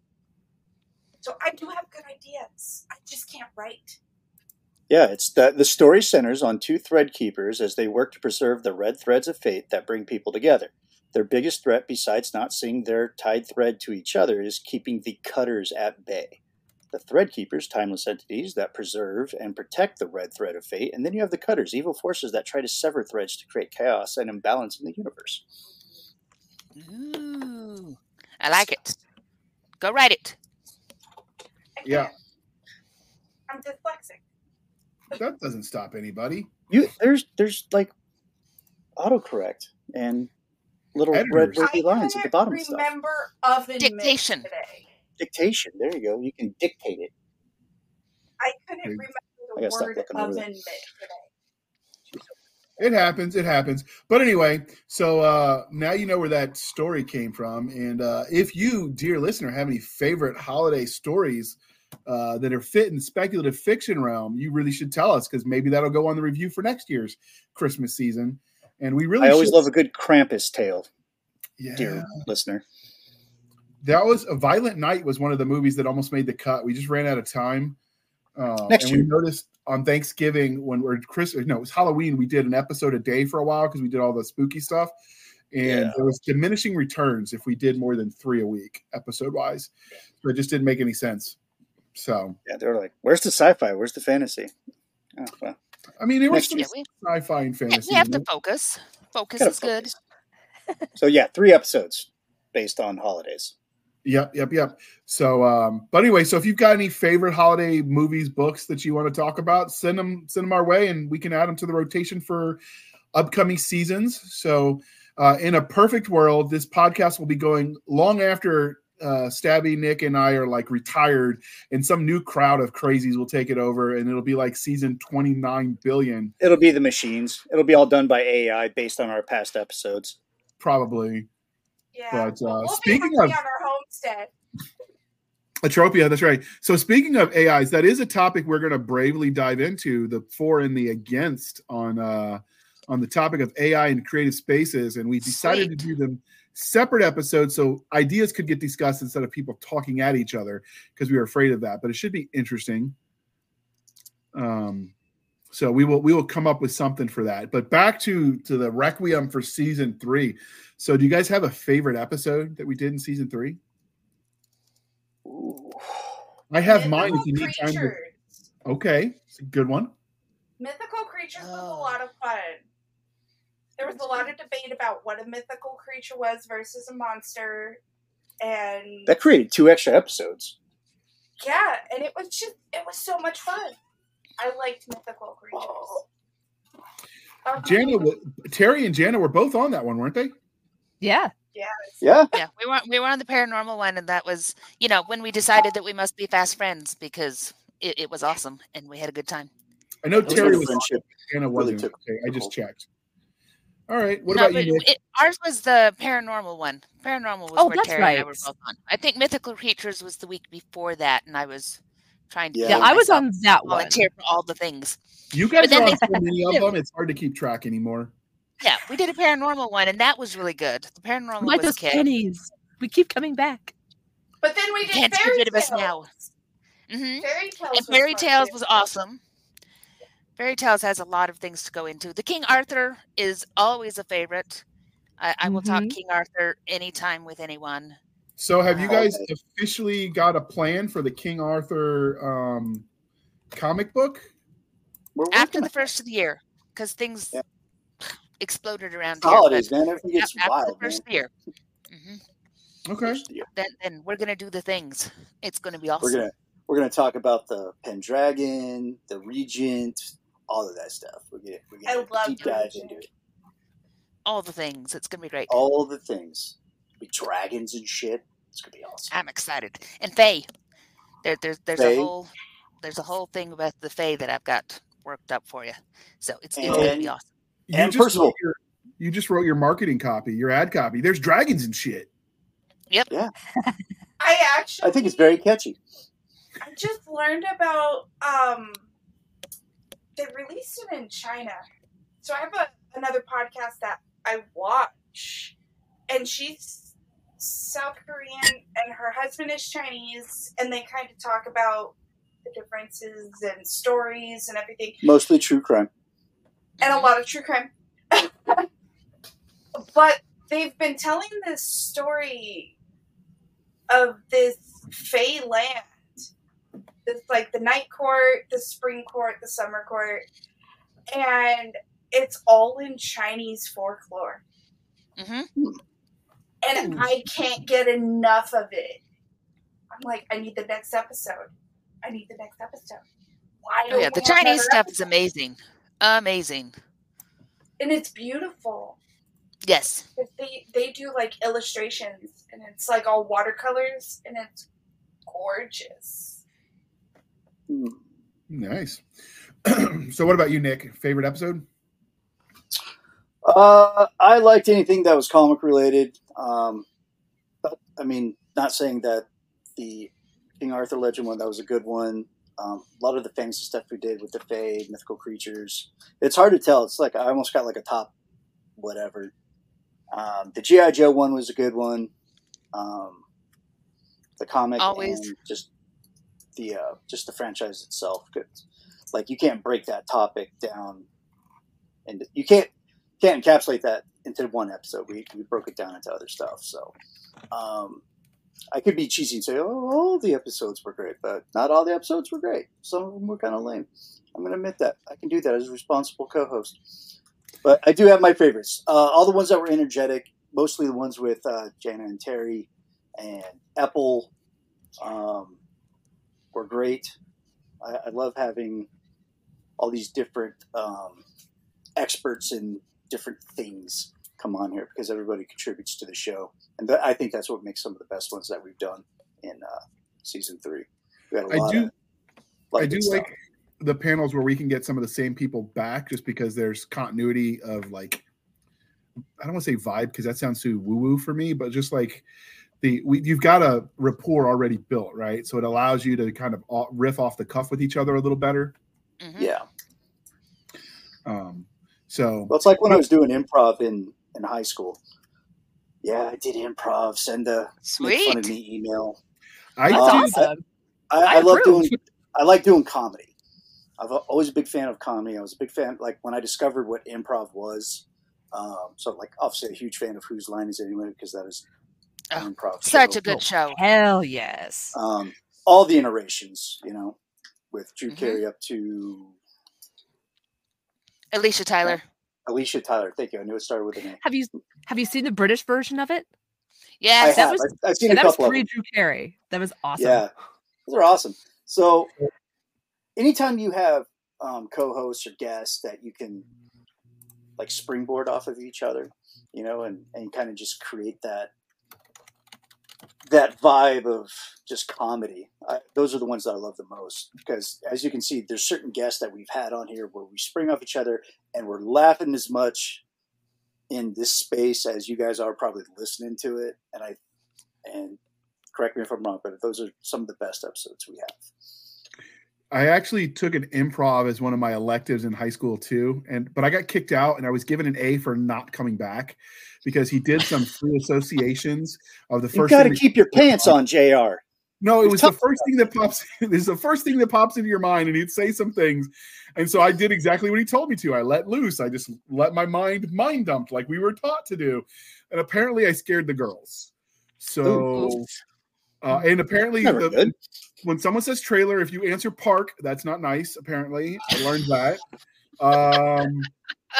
So I do have good ideas. I just can't write.
Yeah, it's the the story centers on two thread keepers as they work to preserve the red threads of fate that bring people together. Their biggest threat, besides not seeing their tied thread to each other, is keeping the cutters at bay. The thread keepers, timeless entities that preserve and protect the red thread of fate, and then you have the cutters, evil forces that try to sever threads to create chaos and imbalance in the universe.
Ooh, I like it. Go write it.
Yeah.
I'm dyslexic.
That doesn't stop anybody.
You there's there's like autocorrect and little red
Editors.
wavy lines at the
couldn't
bottom of stuff.
remember oven mitts
Dictation.
today.
Dictation. There you go. You can dictate it.
I couldn't remember the
gotta
word
looking over
oven today.
It happens. It happens. But anyway, so uh, now you know where that story came from. And uh, if you, dear listener, have any favorite holiday stories uh, that are fit in the speculative fiction realm, you really should tell us because maybe that'll go on the review for next year's Christmas season. And we really
I always
should-
love a good Krampus tale,
yeah.
dear listener.
That was a Violent Night was one of the movies that almost made the cut. We just ran out of time. Uh,
Next
and
year.
we noticed on Thanksgiving when we're Chris, no, it was Halloween. We did an episode a day for a while because we did all the spooky stuff, and
Yeah.
there was diminishing returns if we did more than three a week episode wise. So it just didn't make any sense. So
Yeah, they were like, "Where's the sci-fi? Where's the fantasy?" Oh, well,
I mean, it was
Next
some
we,
sci-fi and
yeah,
fantasy.
we have to focus. Focus
gotta
is good.
So yeah, three episodes based on holidays.
Yep, yep, yep. So, um, but anyway, so if you've got any favorite holiday movies, books that you want to talk about, send them, send them our way, and we can add them to the rotation for upcoming seasons. So, uh, in a perfect world, this podcast will be going long after uh, Stabby, Nick, and I are like retired, and some new crowd of crazies will take it over, and it'll be like season twenty nine billion,
It'll be the machines. It'll be all done by AI based on our past episodes.
probably.
Yeah.
But, uh,
we'll
speaking
be
of-
on our homestead.
Atropia, that's right. So speaking of AIs, that is a topic we're going to bravely dive into the for and the against on uh on the topic of AI and creative spaces, and we decided to do them separate episodes so ideas could get discussed instead of people talking at each other because we were afraid of that. But it should be interesting. Um, so we will we will come up with something for that. But back to to the Requiem for season three. So do you guys have a favorite episode that we did in season three?
Ooh.
I have mine if you need time. To, okay, it's a good one.
Mythical creatures was
Oh.
a lot of fun. There was a lot of debate about what a mythical creature was versus a monster, and
That created two extra episodes.
yeah, and it was just it was so much fun. I liked mythical creatures. That was
Jana, Terry, and Jana were both on that one, weren't they?
Yeah.
yes.
Yeah.
Yeah, we were we were on the paranormal one, and that was you know when we decided that we must be fast friends because it, it was awesome and we had a good time.
I know Terry was on,
friendship.
Jana wasn't.
took
okay, I just checked. All right. What
No,
about
but
you,
it, ours was the paranormal one. Paranormal was
Oh,
where
that's
Terry and I were
right.
both on. I think mythical creatures was the week before that, and I was trying to
Yeah.
Yeah, I was on that one.
volunteer for all the things.
You guys
then
are on
they-
so many of them; it's hard to keep track anymore.
Yeah, we did a paranormal one, and that was really good. The paranormal
Like
was
those
kid.
pennies. We keep coming back.
But then we did
Can't get
fairy
rid of us
tales.
now. hmm
Fairy tales.
And Fairy
fun,
Tales was awesome. Fairy Tales has a lot of things to go into. The King Arthur is always a favorite. I, I will talk
Mhm.
King Arthur anytime with anyone.
So, have you guys officially got a plan for the King Arthur um, comic book?
After the first of the year, because things
Yeah.
exploded around
on the
here.
holidays, man. Everything gets
after
wild,
the first
man.
of the year. hmm
Okay.
First year.
Then, then we're gonna do the things. It's gonna be awesome.
We're gonna we're gonna talk about the Pendragon, the Regent, all of that stuff. We're gonna we're gonna
love
deep
the
dive
Regent.
into it.
All the things. It's gonna be great.
All the things. Be dragons and shit. It's gonna be awesome.
I'm excited. And Faye, there, there's there's
Faye?
a whole there's a whole thing about the Faye that I've got worked up for you. So it's it's gonna be awesome.
You
And
just
Percival.
wrote your, you just wrote your marketing copy, your ad copy. There's dragons and shit. Yep. Yeah.
I actually.
I think it's very catchy.
I just learned about um they released it in China. So I have a, another podcast that I watch and she's South Korean and her husband is Chinese and they kind of talk about the differences and stories and everything
Mostly true crime.
and a lot of true crime. but they've been telling this story of this Fey land. It's like the night court, the spring court, the summer court, and it's all in Chinese folklore.
Mhm.
And
Ooh.
I can't get enough of it. I'm like, I need the next episode. I need the next episode. Why
Oh yeah, the Chinese
another
stuff is amazing, amazing.
and it's beautiful.
Yes,
If they they do like illustrations and it's like all watercolors and it's gorgeous.
Nice. so, what about you, Nick? Favorite episode?
Uh, I liked anything that was comic related. Um, but I mean, not saying that the King Arthur Legend one that was a good one. Um, a lot of the fantasy stuff we did with the Fae, mythical creatures. It's hard to tell. It's like I almost got like a top whatever. Um, the GI Joe one was a good one. Um, the comic
Always.
and just the uh, just the franchise itself. Cause, Like you can't break that topic down, and you can't can't encapsulate that into one episode. We, we broke it down into other stuff. So um, I could be cheesy and say, oh, all the episodes were great, but not all the episodes were great. Some of them were kind of lame. I'm going to admit that. I can do that as a responsible co host. But I do have my favorites. Uh, all the ones that were energetic, mostly the ones with uh, Jana and Terry, and Apple um, were great. I, I love having all these different um, experts in different things come on here because everybody contributes to the show, and th- I think that's what makes some of the best ones that we've done in uh, season three. We had a
I
lot
do-
of, lot
I do
stuff.
like the panels where we can get some of the same people back just because there's continuity of like I don't want to say vibe because that sounds too woo woo for me, but just like the we, you've got a rapport already built, right? So it allows you to kind of riff off the cuff with each other a little better.
Mhm.
yeah.
Um, so
Well, it's like when I was doing improv in in high school. Yeah, I did improv. Send a make fun of
Sweet.
me email.
I
That's
Um,
do
awesome.
I,
I
I, love doing. I like doing comedy. I've always a big fan of comedy. I was a big fan, like when I discovered what improv was. Um, so, like, obviously, a huge fan of Whose Line Is It Anyway because that is an
Oh,
improv.
Such
show.
a good show.
Hell yes.
Um, all the iterations, you know, with Drew
Mhm.
Carey up to
Aisha Tyler.
Aisha Tyler. Thank you. I knew it started with an A.
Have you have you seen the British version of it?
I
Yes.
that
have.
was-
I've, I've seen
Yeah,
a
that was
couple of
pre. Drew Carey. That was awesome.
Yeah, those are awesome. So, anytime you have um, co-hosts or guests that you can like springboard off of each other, you know, and and kind of just create that that vibe of just comedy. I, those are the ones that I love the most because, as you can see, there's certain guests that we've had on here where we spring off each other and we're laughing as much in this space as you guys are probably listening to it. And I and correct me if I'm wrong, but those are some of the best episodes we have.
I actually took an improv as one of my electives in high school too, and but I got kicked out, and I was given an A for not coming back because he did some free associations of the first.
You got to keep your pants on, Jr.
No, it
It's
was the first thing that pops. This is the first thing that pops into your mind, and he'd say some things, and so I did exactly what he told me to. I let loose. I just let my mind mind dumped like we were taught to do, and apparently I scared the girls. So, uh, and apparently the, when someone says trailer, if you answer park, that's not nice. Apparently, I learned that. Um,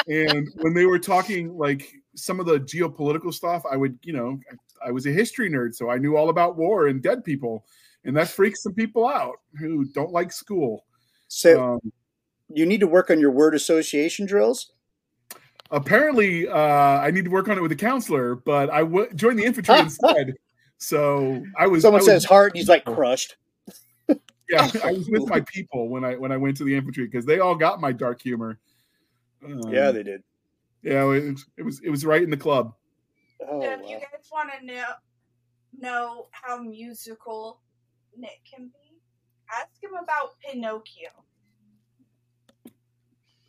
and when they were talking like some of the geopolitical stuff, I would, you know, I, I was a history nerd, so I knew all about war and dead people, and that freaks some people out who don't like school.
So
Um,
you need to work on your word association drills.
apparently, uh, I need to work on it with a counselor, but I would join the infantry instead. So I was.
Someone
I was-
says heart, and he's like crushed.
Yeah, I was with my people when I when I went to the infantry because they all got my dark humor. Um,
yeah, they did.
yeah, it was, it was it was right in the club.
Oh,
if you guys want to know know how musical Nick can be, ask him about Pinocchio.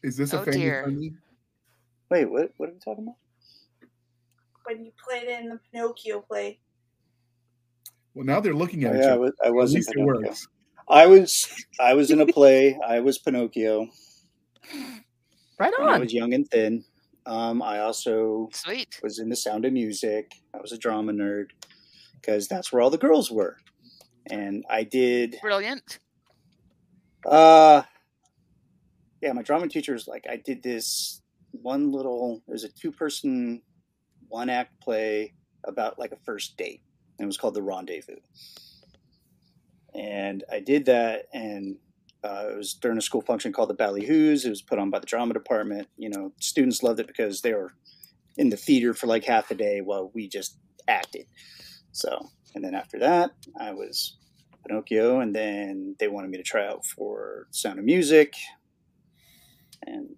Is this a
Oh,
family
dear.
Wait, what? What are we talking about?
When you played it in the Pinocchio play,
Well, now they're looking at
Oh,
each
yeah, I
other.
was, I
At
was in
least it
I was I was in a play. I was Pinocchio.
Right
When I was young and thin. Um, I also
Sweet.
was in the Sound of Music. I was a drama nerd because that's where all the girls were. And I did
Brilliant.
Uh, yeah, my drama teacher was like, I did this one little, there's a two person, one act play about like a first date. It was called The Rendezvous. And I did that, and uh, it was during a school function called the Ballyhoos. It was put on by the drama department. You know, students loved it because they were in the theater for like half a day while we just acted. So, and then after that, I was Pinocchio, and then they wanted me to try out for Sound of Music, and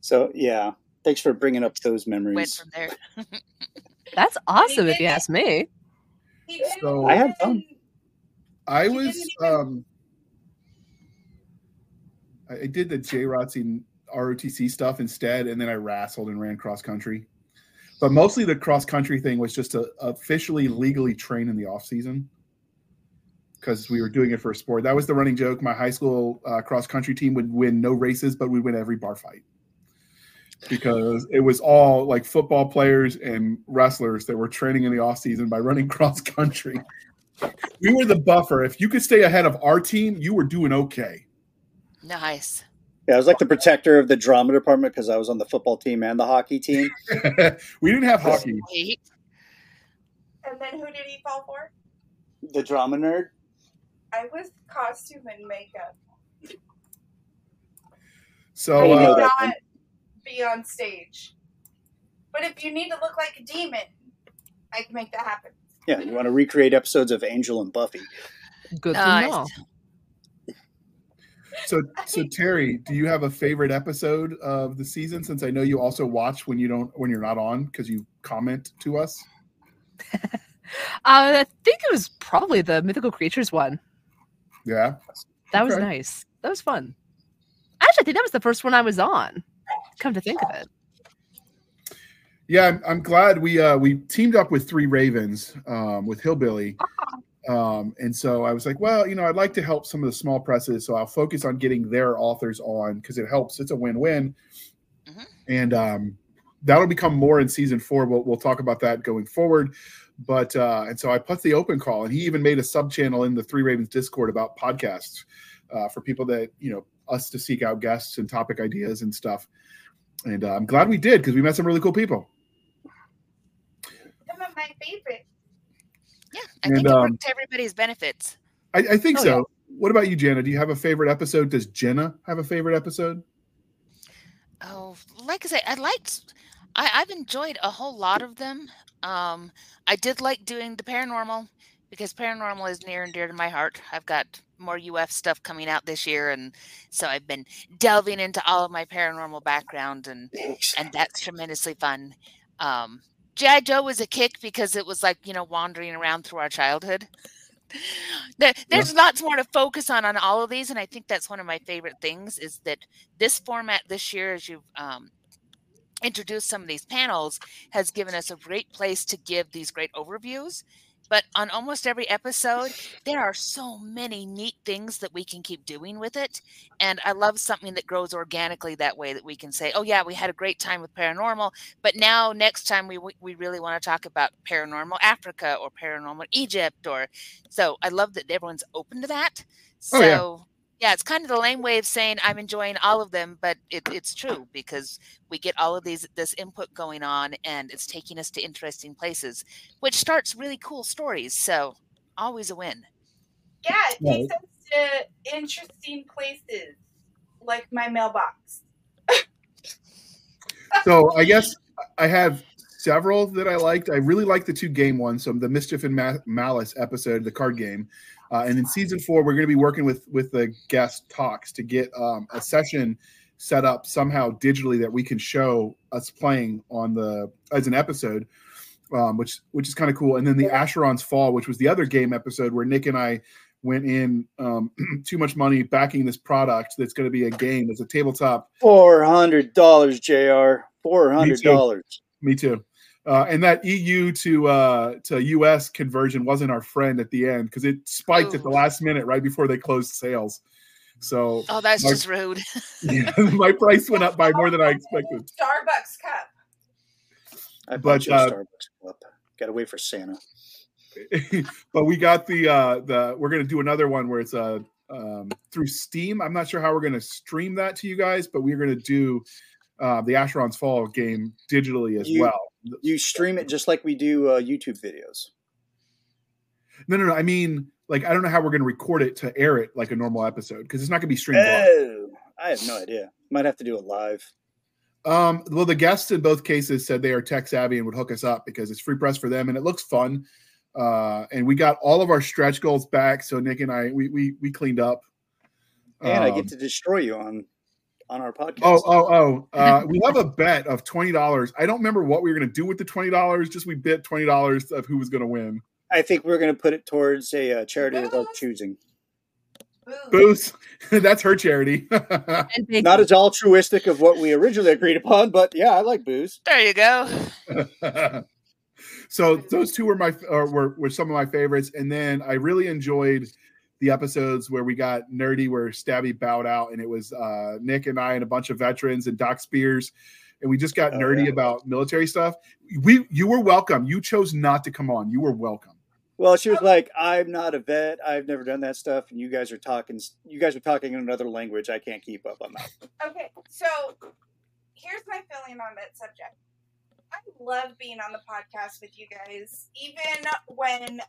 so yeah. Thanks for bringing up those memories.
Went from there.
That's awesome if you ask me.
So-
I had fun.
I was um I I did the J Rotzi ROTC stuff instead, and then I wrestled and ran cross country. But mostly the cross country thing was just to officially legally train in the off season because we were doing it for a sport. That was the running joke. My high school uh, cross country team would win no races, but we'd win every bar fight because it was all like football players and wrestlers that were training in the off season by running cross country. We were the buffer. If you could stay ahead of our team, you were doing okay.
Nice.
Yeah, I was like the protector of the drama department because I was on the football team and the hockey team.
we didn't have hockey.
Sweet.
And then who did he fall for?
The drama nerd.
I was costume and makeup.
So
I did
uh,
not be on stage. But if you need to look like a demon, I can make that happen.
Yeah, you want to recreate episodes of Angel and Buffy.
Good to
Nice.
know.
so so Terry, do you have a favorite episode of the season? Since I know you also watch when you don't when you're not on because you comment to us.
Uh, I think it was probably the mythical creatures one.
Yeah.
That was nice. That was fun. Actually, I think that was the first one I was on. Come to think of it.
Yeah, I'm, I'm glad we uh we teamed up with Three Ravens um with Hillbilly. Um and so I was like, well, you know, I'd like to help some of the small presses, so I'll focus on getting their authors on because it helps. It's a win-win.
Mhm.
And um that'll become more in season 4. We'll we'll talk about that going forward. But uh and so I put the open call and he even made a sub channel in the Three Ravens Discord about podcasts uh for people that, you know, us to seek out guests and topic ideas and stuff. And uh, I'm glad we did because we met some really cool people.
Some of my favorite.
Yeah, I
And,
think it
um,
worked to everybody's benefits.
I, I think
Oh,
so.
yeah.
What about you, Jana? Do you have a favorite episode? Does Jenna have a favorite episode?
Oh, like I said, I liked. I, I've enjoyed a whole lot of them. Um, I did like doing the paranormal because paranormal is near and dear to my heart. I've got more UF stuff coming out this year, and so I've been delving into all of my paranormal background, and and that's tremendously fun. Um, GI Joe was a kick because it was like you know wandering around through our childhood. There- There's lots more to focus on on all of these, and I think that's one of my favorite things is that this format this year, as you've um, introduced some of these panels, has given us a great place to give these great overviews. But on almost every episode, there are so many neat things that we can keep doing with it. And I love something that grows organically that way that we can say, oh, yeah, we had a great time with paranormal. But now, next time, we, we really want to talk about paranormal Africa or paranormal Egypt. Or so I love that everyone's open to that. So,
Oh, yeah.
Yeah, it's kind of the lame way of saying I'm enjoying all of them, but it, it's true because we get all of these this input going on, and it's taking us to interesting places, which starts really cool stories. So always a win.
Yeah, it
Yeah,
takes us to interesting places, like my mailbox.
So I guess I have several that I liked. I really liked the two game ones. So the Mischief and Ma- Malice episode, the card game. Uh, and in season four, we're going to be working with with the guest talks to get um, a session set up somehow digitally that we can show us playing on the as an episode, um, which which is kind of cool. And then the Asheron's Fall, which was the other game episode where Nick and I went in um, too much money backing this product that's going to be a game. It's a tabletop
Four hundred dollars, Jr. Four hundred dollars.
Me too. Uh, and that EU to uh, to US conversion wasn't our friend at the end because it spiked at the last minute right before they closed sales. So
Oh, that's
Like-
just rude.
yeah, my price went up by more than I expected.
Starbucks cup.
I
But,
bought you a
uh,
Starbucks cup. Got to wait for Santa.
but we got the uh, the we're gonna do another one where it's uh, um, through Steam. I'm not sure how we're gonna stream that to you guys, but we're gonna do uh, the Asheron's Fall game digitally as
You-
well.
You stream it just like we do uh, YouTube videos.
No, no, no. I mean, like I don't know how we're gonna record it to air it like a normal episode because it's not gonna be streamed live.
Oh, I have no idea. Might have to do it live.
Um, well, the guests in both cases said they are tech savvy and would hook us up because it's free press for them and it looks fun. Uh, and we got all of our stretch goals back, so Nick and I we we, we cleaned up.
And I
Um,
get to destroy you on on our podcast.
Oh, oh, oh! Uh, we have a bet of twenty dollars. I don't remember what we were going to do with the twenty dollars. Just we bet twenty dollars of who was going to win.
I think we're going to put it towards a uh, charity of our choosing.
Boo.
Booze, that's her charity.
Not as altruistic of what we originally agreed upon, but yeah, I like booze.
There you go.
so those two were my or were, were some of my favorites, and then I really enjoyed the episodes where we got nerdy, where Stabby bowed out, and it was uh, Nick and I and a bunch of veterans and Doc Spears, and we just got
Oh,
nerdy
yeah.
about military stuff. We you were welcome. You chose not to come on. You were welcome.
Well, she was like, "I'm not a vet. I've never done that stuff." And you guys are talking. You guys are talking in another language. I can't keep up. I'm out.
Okay, so here's my feeling on that subject.
I love being on the podcast with you guys, even when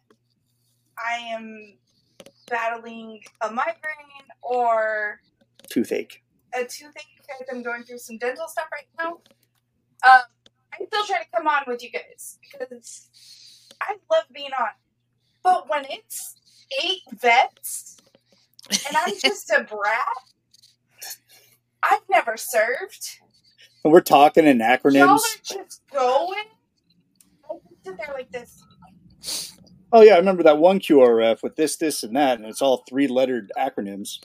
I am battling a migraine or
Toothache.
a toothache because I'm going through some dental stuff right now. Um, I still try to come on with you guys because I love being on. But when it's eight vets and I'm just a brat, I've never served.
And we're talking in acronyms.
Y'all are just going. I sit there like this.
Oh yeah, I remember that one QRF with this, this, and that, and it's all three lettered acronyms.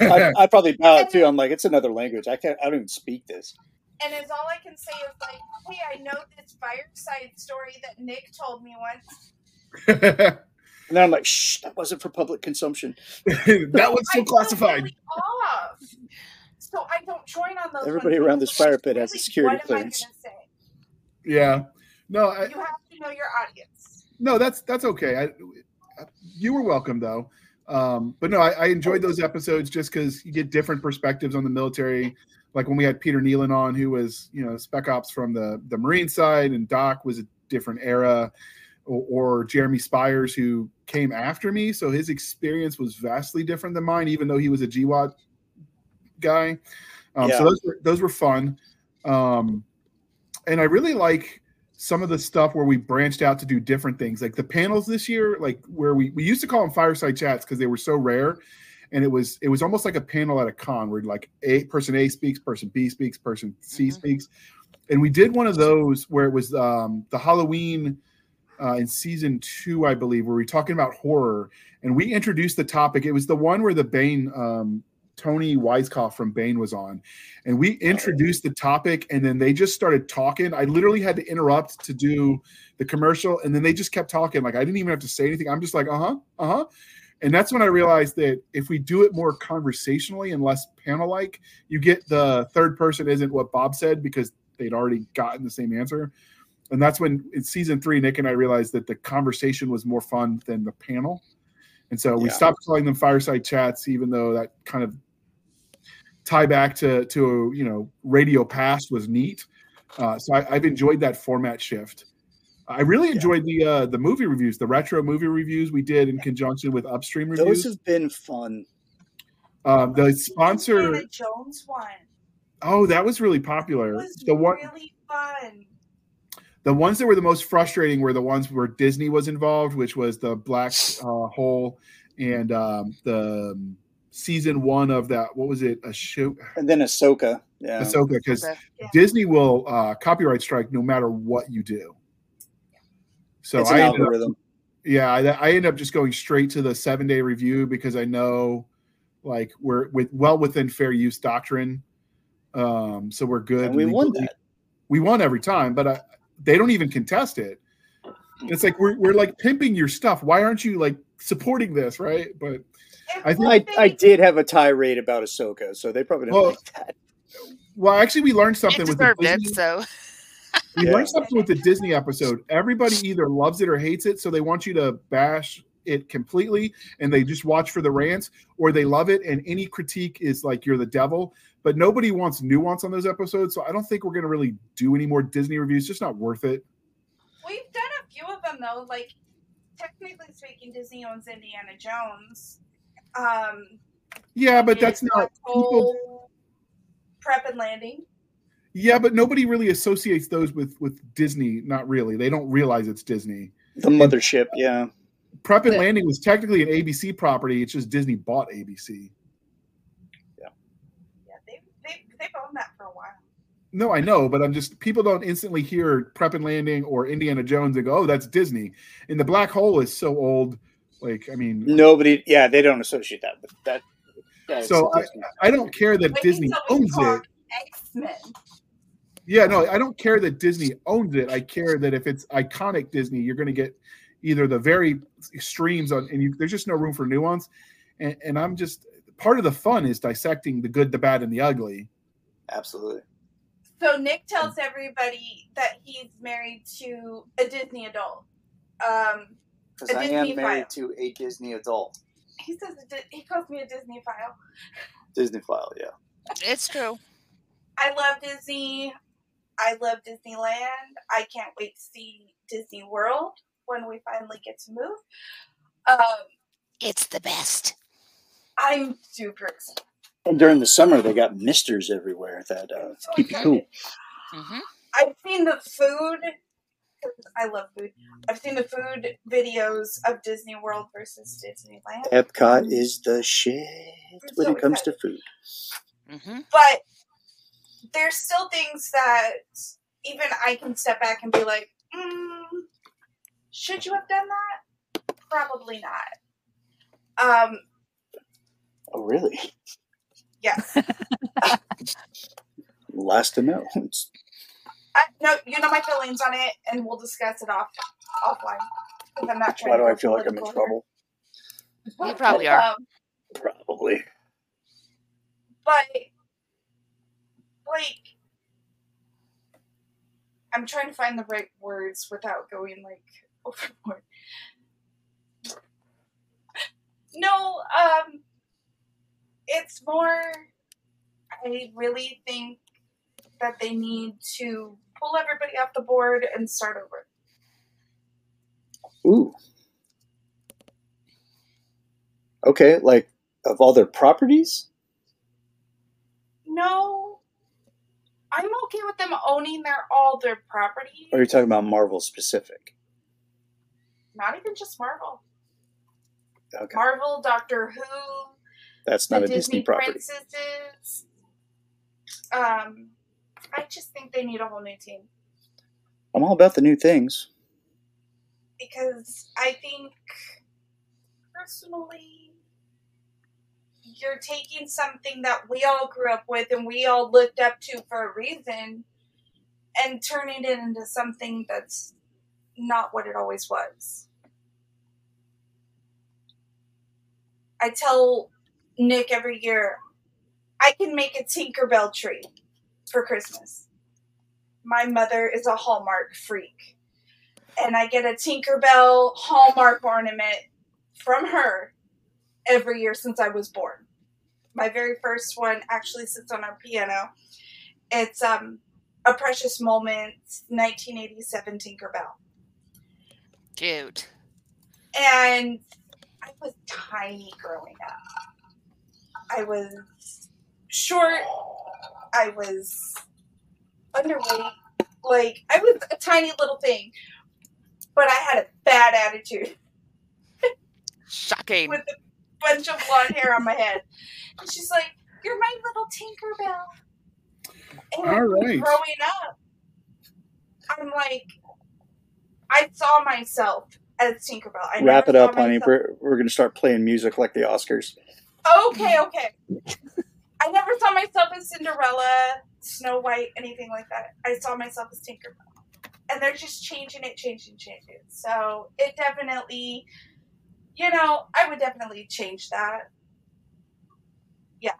I, I probably bow it too. I'm like, it's another language. I can't. I don't even speak this.
And it's all I can say is like, hey, I know this fireside story that Nick told me once.
And then I'm like, shh, that wasn't for public consumption.
that was
still
so classified.
really off. So I don't join on those.
Everybody
ones
around this fire pit has a security
what am I
clearance.
Yeah. No, I,
You have to know your audience.
No, that's that's okay. I, you were welcome though. Um, but no, I, I enjoyed those episodes just because you get different perspectives on the military. Like when we had Peter Nealen on, who was you know spec ops from the the Marine side, and Doc was a different era, or, or Jeremy Spires, who came after me, so his experience was vastly different than mine, even though he was a GWOT guy. Um,
Yeah.
So those were, those were fun, um, and I really like some of the stuff where we branched out to do different things. Like the panels this year like where we, we used to call them fireside chats because they were so rare. And it was it was almost like a panel at a con where like a person a speaks person b speaks person c
Mhm.
speaks. And we did one of those where it was um, the halloween uh, in season two i believe where we were talking about horror. And we introduced the topic. It was the one where the bane um, Toni Weisskopf from Baen was on and we introduced the topic and then they just started talking. I literally had to interrupt to do the commercial and then they just kept talking. Like i didn't even have to say anything. I'm just like uh-huh uh-huh. And that's when i realized that if we do it more conversationally and less panel like you get the third person isn't what bob said because they'd already gotten the same answer. And that's when in season three nick and i realized that the conversation was more fun than the panel. And so we
Yeah.
stopped calling them fireside chats even though that kind of tie back to to you know radio past was neat uh, so I, i've enjoyed that format shift i really
Yeah.
enjoyed the uh the movie reviews the retro movie reviews we did in conjunction with upstream
Those
reviews
have been fun.
um the
Indiana
sponsor
Jones one
oh that was really
It
popular
was
the one
really fun.
the ones that were the most frustrating were the ones where disney was involved which was the black uh, hole and um the um, season one of that what was it a show
And then Ahsoka. Yeah.
Ahsoka because
Yeah.
Disney will uh, copyright strike no matter what you do. So
it's an
I ended up, yeah, I, I ended up just going straight to the seven day review because I know like we're with well within fair use doctrine. Um, so we're good.
And we won that.
We won every time, but I, they don't even contest it. It's like we're we're like pimping your stuff. Why aren't you like supporting this, right? But
If
I think-
I, I did have a tirade about Ahsoka, so they probably didn't
Well,
like that.
well, actually, we learned something
It
with the
deserved it,
Disney-
so
We
Yeah.
learned something with the Disney episode. Everybody either loves it or hates it, so they want you to bash it completely and they just watch for the rants, or they love it and any critique is like you're the devil. But nobody wants nuance on those episodes, so I don't think we're going to really do any more Disney reviews. Just not worth it.
We've done a few of them though. Like technically speaking, Disney owns Indiana Jones. Um,
Yeah, but that's not. People,
prep and landing.
yeah, but nobody really associates those with with Disney. Not really. They don't realize it's Disney.
The mothership, yeah.
Prep and
Yeah.
Landing was technically an ABC property. It's just Disney bought ABC.
Yeah, they they they've owned that for a while.
No, I know, but I'm just people don't instantly hear Prep and Landing or Indiana Jones and go, "Oh, that's Disney." And the Black Hole is so old. Like, I mean,
Nobody, yeah, they don't associate that with that. Yeah,
So
a Disney.
I don't care that
Walt
Disney owns it.
X-Men.
Yeah, no, I don't care that Disney owns it. I care that if it's iconic Disney, you're going to get either the very extremes on, and you, there's just no room for nuance. And, and I'm just part of the fun is dissecting the good, the bad, and the ugly.
Absolutely.
So Nick tells everybody that he's married to a Disney adult. Um,
Because I am married
file.
to a Disney adult.
he says a Di- he calls me a Disney file.
Disney file, yeah.
it's true.
I love Disney. I love Disneyland. I can't wait to see Disney World when we finally get to move. Um,
It's the best.
I'm super excited.
And during the summer, they got misters everywhere that uh, keep you
excited.
cool.
hmm
I've seen the food. 'Cause I love food. I've seen the food videos of Disney World versus Disneyland.
Epcot is the shit when
so
it comes to food.
hmm
but there's still things that even I can step back and be like, mm, should you have done that? Probably not. Um,
Oh, really?
yes.
Last to know. It's-
I, no, you know my feelings on it, and we'll discuss it off offline. 'cause I'm not trying
Why
to
do I feel like I'm in
political
trouble?
You probably are.
Um,
Probably.
but like I'm trying to find the right words without going like overboard. No, um it's more I really think that they need to pull everybody off the board and start over.
Ooh. Okay, like of all their properties?
No. I'm okay with them owning their all their property.
Or are you talking about Marvel specific?
Not even just Marvel.
Okay.
Marvel, Doctor Who,
That's
the
not a Disney property.
princesses. Um, I just think they need a whole new team
I'm all about the new things.
because I think personally, you're taking something that we all grew up with and we all looked up to for a reason, and turning it into something that's not what it always was. I tell Nick every year, I can make a Tinkerbell tree for Christmas. My mother is a Hallmark freak. And I get a Tinkerbell Hallmark ornament from her every year since I was born. My very first one actually sits on our piano. It's um, a Precious Moments 1987 Tinkerbell.
Cute.
And I was tiny growing up. I was short. I was underweight. Like, I was a tiny little thing. But I had a bad attitude
Shocking.
with a bunch of blonde hair on my head. And she's like, You're my little Tinkerbell. And
All right.
growing up, I'm like, I saw myself as Tinkerbell. I
Wrap it up, honey.
myself-
We're, we're going to start playing music like the Oscars.
Okay, okay. I never saw myself as Cinderella, Snow White, anything like that. I saw myself as Tinkerbell. And they're just changing it, changing, changing. So it definitely, you know, I would definitely change that. Yeah.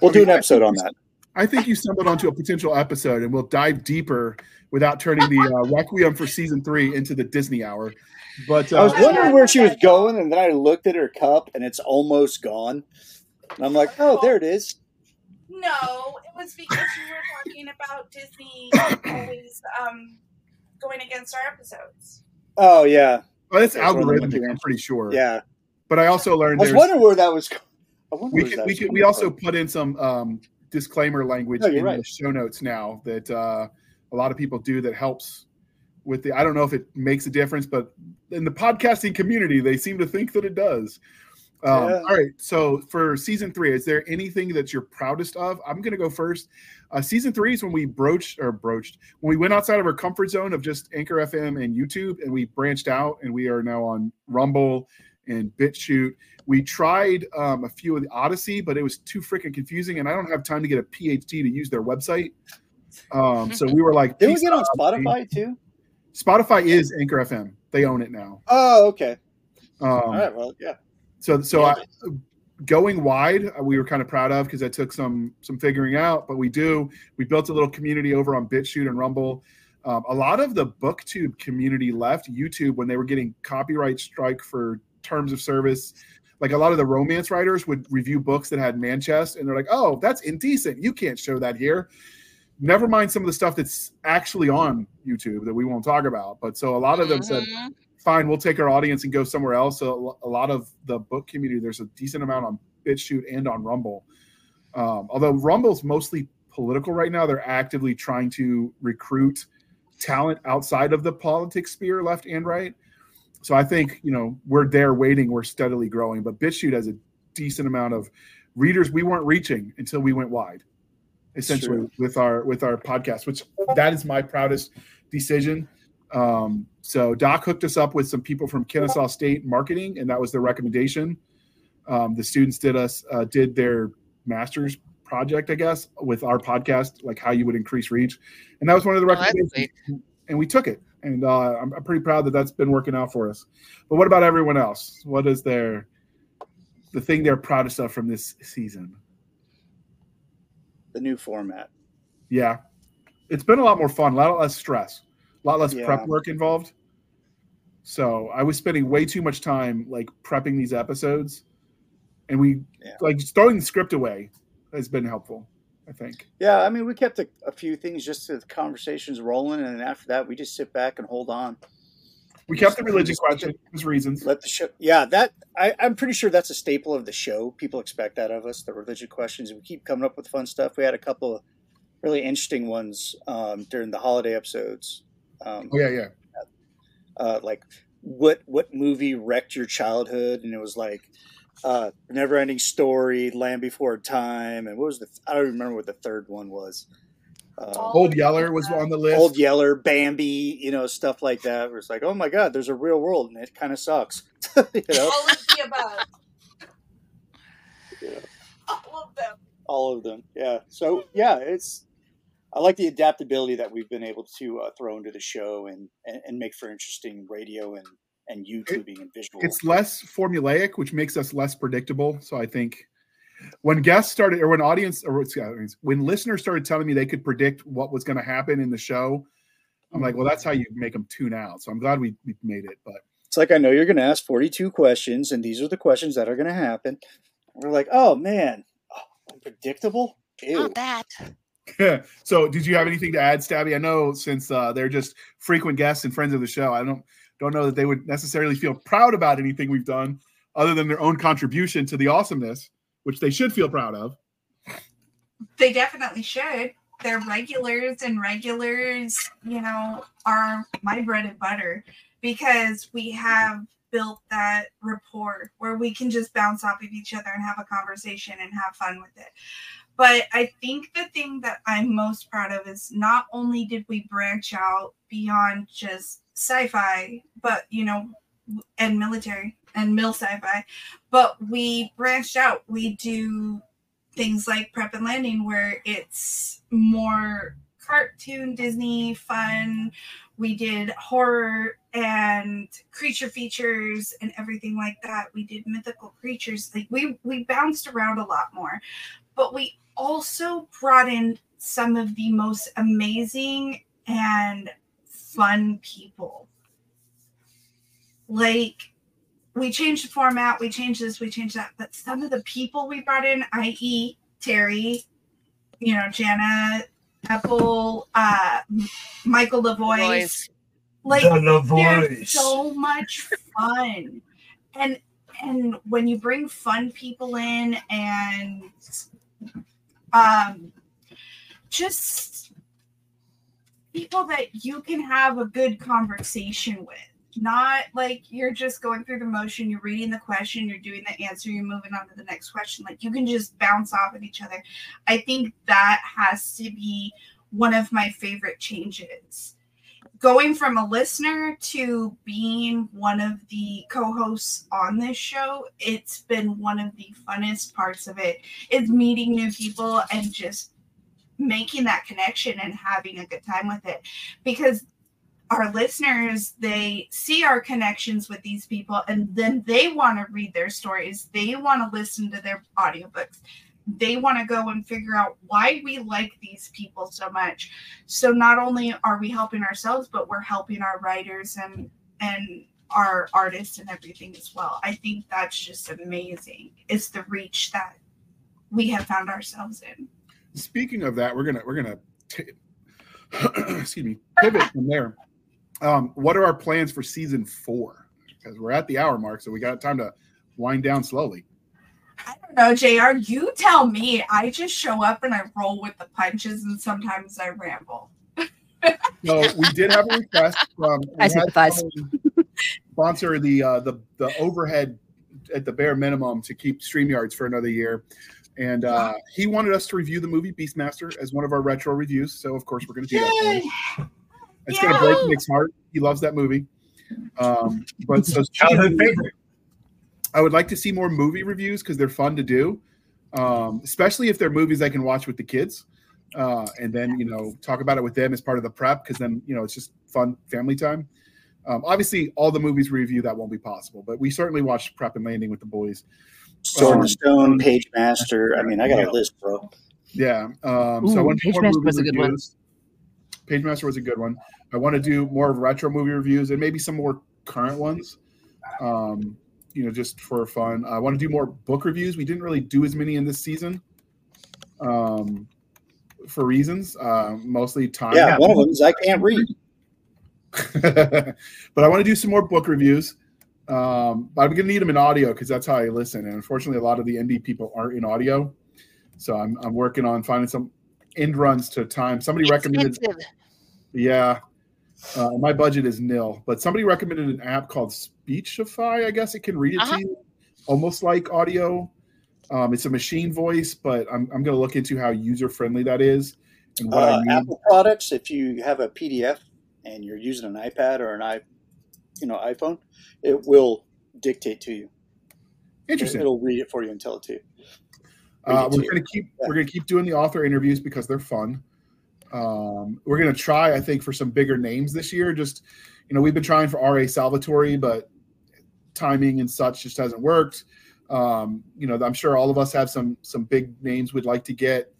We'll do an episode on that.
I think you stumbled onto a potential episode, and we'll dive deeper without turning the uh, Requiem for season three into the Disney hour. But
I was
uh,
wondering where she was going, and then I looked at her cup, and it's almost gone. And I'm like, oh, there it is.
No, it was because you were talking about Disney always um, going against our episodes.
Oh, yeah.
well, it's
That's I'm
algorithmic. I'm pretty sure.
Yeah.
But I also learned.
I
learned
was
there's
wondering where that was going. I wonder
we could,
that
we could, we also put in some um, disclaimer language
No,
in
right.
the show notes now that uh, a lot of people do that helps with the. I don't know if it makes a difference, but in the podcasting community, they seem to think that it does. Um,
Yeah.
All right, so for season three, is there anything that you're proudest of? I'm going to go first. Uh, season three is when we broached or broached when we went outside of our comfort zone of just Anchor FM and YouTube, and we branched out, and we are now on Rumble and BitChute. We tried um, a few of the Odysee, but it was too freaking confusing, and I don't have time to get a PhD to use their website. Um, so we were like,
Did we get on
out, Odysee."
Spotify too?
Spotify is Anchor FM. They own it now.
Oh, okay.
Um,
All right. Well, yeah.
So so
Yeah.
I, going wide, uh, we were kind of proud of because that took some some figuring out. But we do we built a little community over on BitChute and Rumble. Um, a lot of the BookTube community left YouTube when they were getting copyright strike for terms of service. Like a lot of the romance writers would review books that had man chest, and they're like, "Oh, that's indecent. You can't show that here." never mind some of the stuff that's actually on YouTube that we won't talk about. But so a lot of them said,
Mhm.
Fine, we'll take our audience and go somewhere else. So a lot of the book community, there's a decent amount on BitChute and on Rumble. Um, although Rumble's mostly political right now, they're actively trying to recruit talent outside of the politics sphere, left and right. So I think you know we're there waiting, we're steadily growing. But BitChute has a decent amount of readers we weren't reaching until we went wide, essentially
True.
with our with our podcast. Which that is my proudest decision. Um, so Doc hooked us up with some people from Kennesaw State marketing, and that was their recommendation. Um, the students did us uh, did their master's project, I guess, with our podcast, like how you would increase reach, and that was one of the
Oh,
recommendations. and we took it, and uh, I'm, I'm pretty proud that that's been working out for us. But what about everyone else? What is their the thing they're proudest of from this season?
The new format.
Yeah, it's been a lot more fun, a lot less stress, a lot less
Yeah.
prep work involved. So I was spending way too much time like prepping these episodes, and we
Yeah.
like throwing the script away has been helpful. I think.
Yeah, I mean, we kept a, a few things just to the conversations rolling, and then after that, we just sit back and hold on.
We kept the religion question. There's reasons.
Let the show. Yeah, that I, I'm pretty sure that's a staple of the show. People expect that of us. The religion questions. We keep coming up with fun stuff. We had a couple of really interesting ones um, during the holiday episodes. Um,
Oh yeah, yeah.
uh, like what what movie wrecked your childhood and it was like uh never ending story land before time and what was the i don't remember what the third one was uh,
Old Yeller was on the list.
old yeller bambi you know stuff like that where it's like oh my god there's a real world and it kind of sucks you know
All of the above.
Yeah.
All of them.
all of them yeah so yeah it's i like the adaptability that we've been able to uh, throw into the show and, and and make for interesting radio and and youtubing and visual
it's less formulaic, which makes us less predictable. So I think when guests started, or when audience, or when listeners started telling me they could predict what was going to happen in the show, I'm like, well, that's how you make them tune out. So I'm glad we, we made it. But
It's like I know you're going to ask 42 questions, and these are the questions that are going to happen. We're like, oh man, oh, unpredictable. Ew.
Not that.
so did you have anything to add, Stabby? I know since uh, they're just frequent guests and friends of the show, I don't don't know that they would necessarily feel proud about anything we've done other than their own contribution to the awesomeness, which they should feel proud of.
They definitely should. They're regulars, and regulars, you know, are my bread and butter because we have built that rapport where we can just bounce off of each other and have a conversation and have fun with it. But I think the thing that I'm most proud of is not only did we branch out beyond just sci-fi, but you know, and military and mill sci-fi, but we branched out. We do things like prep and landing where it's more cartoon disney fun. We did horror and creature features and everything like that. We did mythical creatures. Like we we bounced around a lot more but we also brought in some of the most amazing and fun people like we changed the format, we changed this, we changed that, but some of the people we brought in, i.e., Terry, you know, Jana, Apple, uh, Michael LaVoice, like
The
they're
voice.
so much fun, and and when you bring fun people in and um, just people that you can have a good conversation with not like you're just going through the motion, you're reading the question, you're doing the answer, you're moving on to the next question. Like you can just bounce off of each other. I think that has to be one of my favorite changes. Going from a listener to being one of the co hosts on this show, it's been one of the funnest parts of. It's meeting new people and just making that connection and having a good time with it. Because our listeners they see our connections with these people and then they want to read their stories they want to listen to their audiobooks they want to go and figure out why we like these people so much so not only are we helping ourselves but we're helping our writers and and our artists and everything as well i think that's just amazing it's the reach that we have found ourselves in
Speaking of that, we're gonna we're gonna t- excuse me, pivot from there. Um, what are our plans for season four? Because we're at the hour mark, so we got time to wind down slowly.
I don't know, JR. You tell me. I just show up and I roll with the punches, and sometimes I ramble.
So we did have a request from
I
had
sympathize.
sponsor the uh, the the overhead at the bare minimum to keep StreamYards for another year. And uh, he wanted us to review the movie Beastmaster as one of our retro reviews. So of course we're going to do that. for him. It's going to break Nick's heart. He loves that movie. Um, but so
Childhood favorite.
I would like to see more movie reviews because they're fun to do, um, especially if they're movies I can watch with the kids, uh, and then you know talk about it with them as part of the prep because then you know it's just fun family time. Um, obviously, all the movies we review that won't be possible, but we certainly watched Prep and Landing with the boys.
Sword
Um,
and Stone, Page Master. I mean, I got a list, bro.
Yeah. Um, so I want
Page Master was a good one.
Page Master was a good one. I want to do more of retro movie reviews and maybe some more current ones. Um, you know, just for fun. I want to do more book reviews. We didn't really do as many in this season. Um, for reasons, uh, mostly time.
Yeah, one of them is I can't read.
but I want to do some more book reviews. Um, but I'm going to need them in audio because that's how I listen. And unfortunately, a lot of the indie people aren't in audio. So I'm, I'm working on finding some end runs to time. Somebody recommended,
Expensive.
yeah, uh, my budget is nil, but somebody recommended an app called Speechify. I guess it can read it
Uh-huh.
to you, almost like audio. Um, it's a machine voice, but I'm, I'm going to look into how user friendly that is and what I
Uh,
need.
Apple products, if you have a PDF and you're using an iPad or an i, you know, iPhone, it will dictate to you.
Interesting.
It'll read it for you and tell it to you.
Uh, we're
too.
gonna keep we're gonna keep doing the author interviews because they're fun. Um, we're gonna try, I think, for some bigger names this year. Just you know, we've been trying for R.A. Salvatore, but timing and such just hasn't worked. Um, you know, I'm sure all of us have some some big names we'd like to get.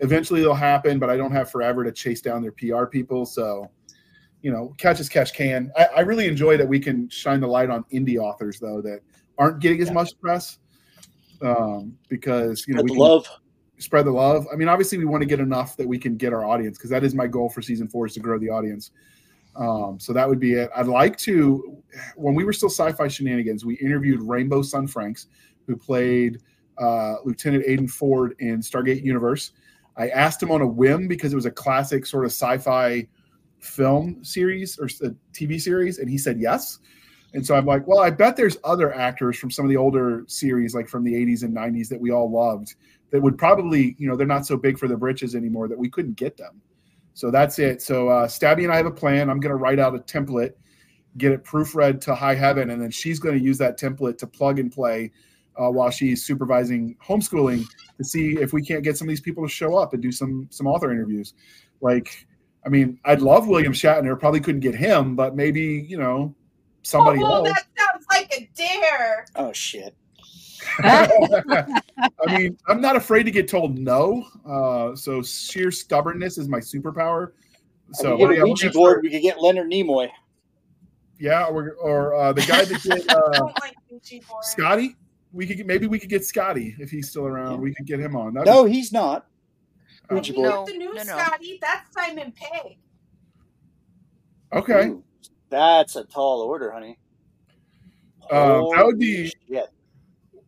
Eventually, they'll happen, but I don't have forever to chase down their PR people. So, you know, catch as catch can. I, I really enjoy that we can shine the light on indie authors though that aren't getting as
Yeah.
much press um, because you know
But
we can-
love.
Spread the love. I mean, obviously, we want to get enough that we can get our audience because that is my goal for season four is to grow the audience. Um, so that would be it. I'd like to, when we were still sci-fi shenanigans, we interviewed Rainbow Sun Francks, who played uh, Lieutenant Aiden Ford in Stargate Universe. I asked him on a whim because it was a classic sort of sci-fi film series or a TV series, and he said yes. And so I'm like, well, I bet there's other actors from some of the older series, like from the 80s and 90s, that we all loved that would probably, you know, they're not so big for the britches anymore that we couldn't get them. So that's it. So uh, Stabby and I have a plan. I'm going to write out a template, get it proofread to high heaven, and then she's going to use that template to plug and play uh, while she's supervising homeschooling to see if we can't get some of these people to show up and do some some author interviews. Like, I mean, I'd love William Shatner. Probably couldn't get him, but maybe you know somebody
oh,
else.
that sounds like a dare.
Oh shit!
I mean, I'm not afraid to get told no. Uh, so sheer stubbornness is my superpower. So
So,
yeah,
a
we're
Ouija
gonna
board,
start-
we could get Leonard Nimoy.
yeah, or, or uh, the guy that did uh,
like
Scotty. We could get, maybe we could get Scotty if he's still around. We could get him on. That'd
No, he's not.
be-
Ouija
You
board.
know the new
no, no.
Scotty? That's Simon Pegg.
okay.
Ooh, that's a tall order, honey.
Um, that would be-
shit.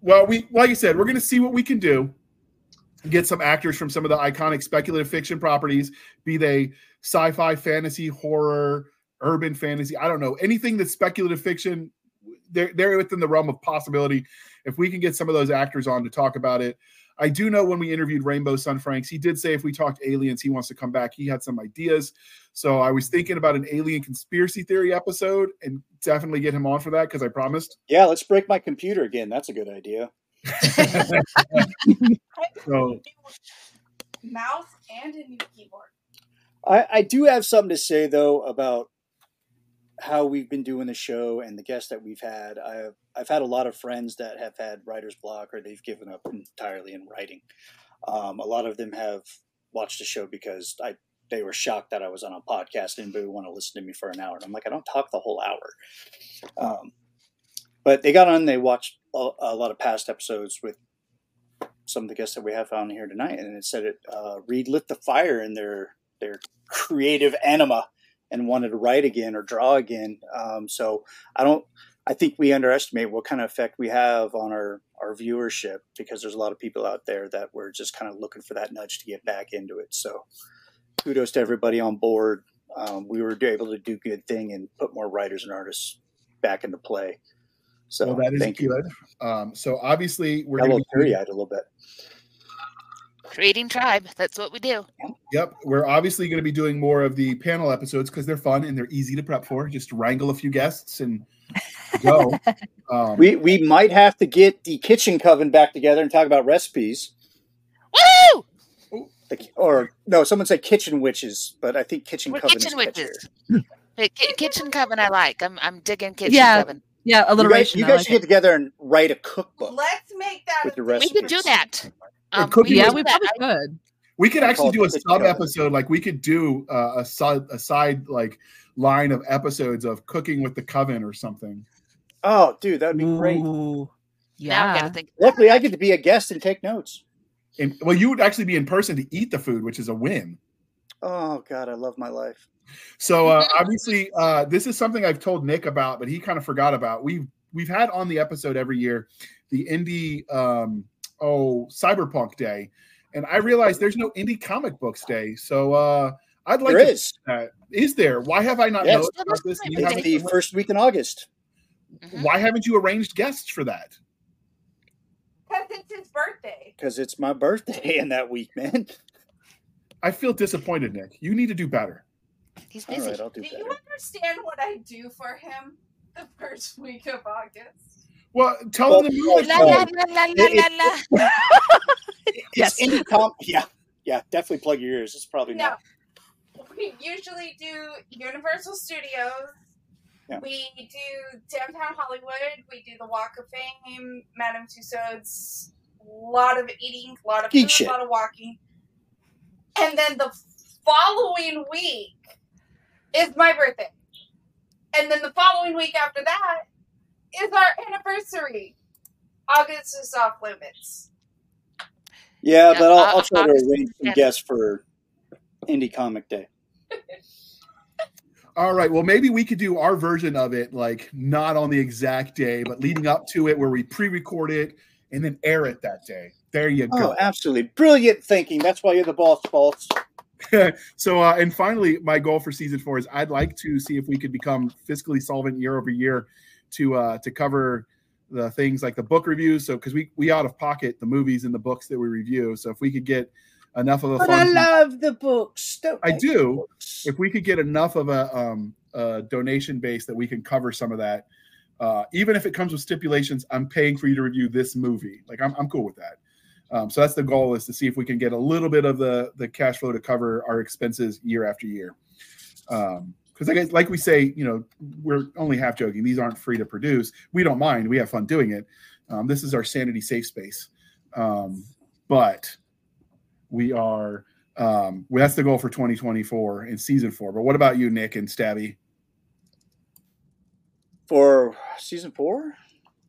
Well, we like I said, we're going to see what we can do. Get some actors from some of the iconic speculative fiction properties, be they sci-fi, fantasy, horror, urban fantasy. I don't know anything that's speculative fiction. They're they're within the realm of possibility. If we can get some of those actors on to talk about it, I do know when we interviewed Rainbow Sun Francks, he did say if we talked aliens, he wants to come back. He had some ideas, so I was thinking about an alien conspiracy theory episode, and definitely get him on for that because I promised.
Yeah, let's break my computer again. That's a good idea.
So
Mouse and a new keyboard.
I, I do have something to say though about how we've been doing the show and the guests that we've had. I've I've had a lot of friends that have had writer's block or they've given up entirely in writing. Um, a lot of them have watched the show because I they were shocked that I was on a podcast and they want to listen to me for an hour. And I'm like, I don't talk the whole hour. Um, but they got on. They watched a, a lot of past episodes with some of the guests that we have on here tonight, and it said it. Uh, Reed lit the fire in their their creative anima and wanted to write again or draw again. Um, so I don't. I think we underestimate what kind of effect we have on our our viewership because there's a lot of people out there that were just kind of looking for that nudge to get back into it. So kudos to everybody on board. Um, we were able to do good thing and put more writers and artists back into play. So
well, that is good. Um, so obviously we're
a little
to
teary eyed a little bit.
Creating tribe. That's what we do.
Yep, we're obviously going to be doing more of the panel episodes because they're fun and they're easy to prep for. Just wrangle a few guests and go. Um,
We we might have to get the kitchen coven back together and talk about recipes.
Woo!
The, or no, someone said kitchen witches, but I think kitchen
We're
coven
kitchen
is
witches.
catchier.
Hey, ki- kitchen coven, I like. I'm I'm digging kitchen
Yeah.
coven.
Yeah,
You guys,
alliteration.
you guys
like
should get together and write a cookbook.
Let's make that
With
a
the
thing.
We could do that.
Yeah,
Um,
cooking
we
Yeah, we probably
I-
could.
we could actually do a sub episode. Like we could do uh, a side a side like line of episodes of cooking with the coven or something.
Oh, dude, that would be great.
Ooh,
Now I
yeah.
gotta think.
Luckily, I get to be a guest and take notes.
And well, you would actually be in person to eat the food, which is a win.
Oh God, I love my life.
So uh, obviously, uh, this is something I've told Nick about, but he kind of forgot about. We've we've had on the episode every year the indie um, oh cyberpunk day, and I realized there's no indie comic books day. So uh, I'd like
There
to
is.
Uh, is there? Why have I not
Yes.
known
Yeah,
about this? You
It's the first week in August.
Mhm.
why haven't you arranged guests for that?
Because it's his birthday.
because it's my birthday in that week, man.
I feel disappointed, Nick. You need to do better.
He's busy.
right, I'll do
Do you understand what I do for him the first week of August?
Well, tell
Well,
him to move
La,
it.
la,
forward.
la, la, la, la, la.
Yes.
It's indie com- yeah, yeah. Definitely plug your ears. It's probably
No.
not.
We usually do Universal Studios.
Yeah.
We do Downtown Hollywood. We do the Walk of Fame, Madame Tussauds. A lot of eating, a lot of
Geek
food,
shit.
a lot of walking. And then the following week is my birthday. And then the following week after that is our anniversary. August is off limits.
Yeah,
Yeah,
but I'll,
uh,
I'll try to arrange some
tenth.
guests for Indie Comic Day.
All right. Well, maybe we could do our version of it, like not on the exact day, but leading up to it, where we pre-record it and then air it that day. There you
Oh,
go.
absolutely brilliant thinking. That's why you're the boss, boss.
so, uh, and finally, my goal for season four is I'd like to see if we could become fiscally solvent year over year to uh, to cover the things like the book reviews. So, because we we out of pocket the movies and the books that we review. So, if we could get enough of a
But I love the books. Don't
I do.
Books.
if we could get enough of a, um, a donation base that we can cover some of that, uh, even if it comes with stipulations, I'm paying for you to review this movie. Like I'm, I'm cool with that. Um, so that's the goal is to see if we can get a little bit of the the cash flow to cover our expenses year after year. Um, because like we say, you know, we're only half joking. These aren't free to produce. We don't mind. We have fun doing it. Um, this is our sanity safe space. Um, but we are um, well, that's the goal for 2024 in season four. But what about you, Nick and Stabby?
for season four,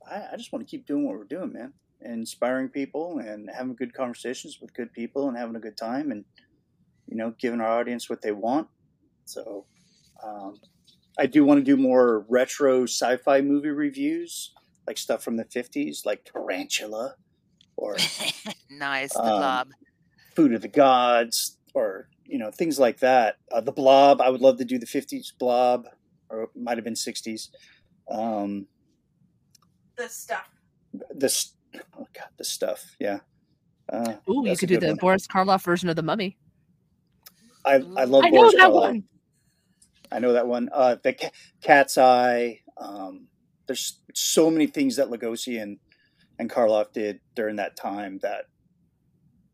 I, I just want to keep doing what we're doing, man. Inspiring people and having good conversations with good people and having a good time and you know giving our audience what they want. So um, I do want to do more retro sci-fi movie reviews, like stuff from the '50s, like Tarantula or
nice. The
Um,
blob.
Food of the Gods, or you know things like that. Uh, the Blob, I would love to do the '50s Blob, or it might have been '60s. Um,
The stuff.
this oh god the stuff yeah uh,
Ooh, you could do the
one.
Boris Karloff version of the Mummy.
I, I love
I know
Boris
that
Karloff.
one.
I know that one. Uh the Ca- cat's eye um there's so many things that Lugosi and and Karloff did during that time that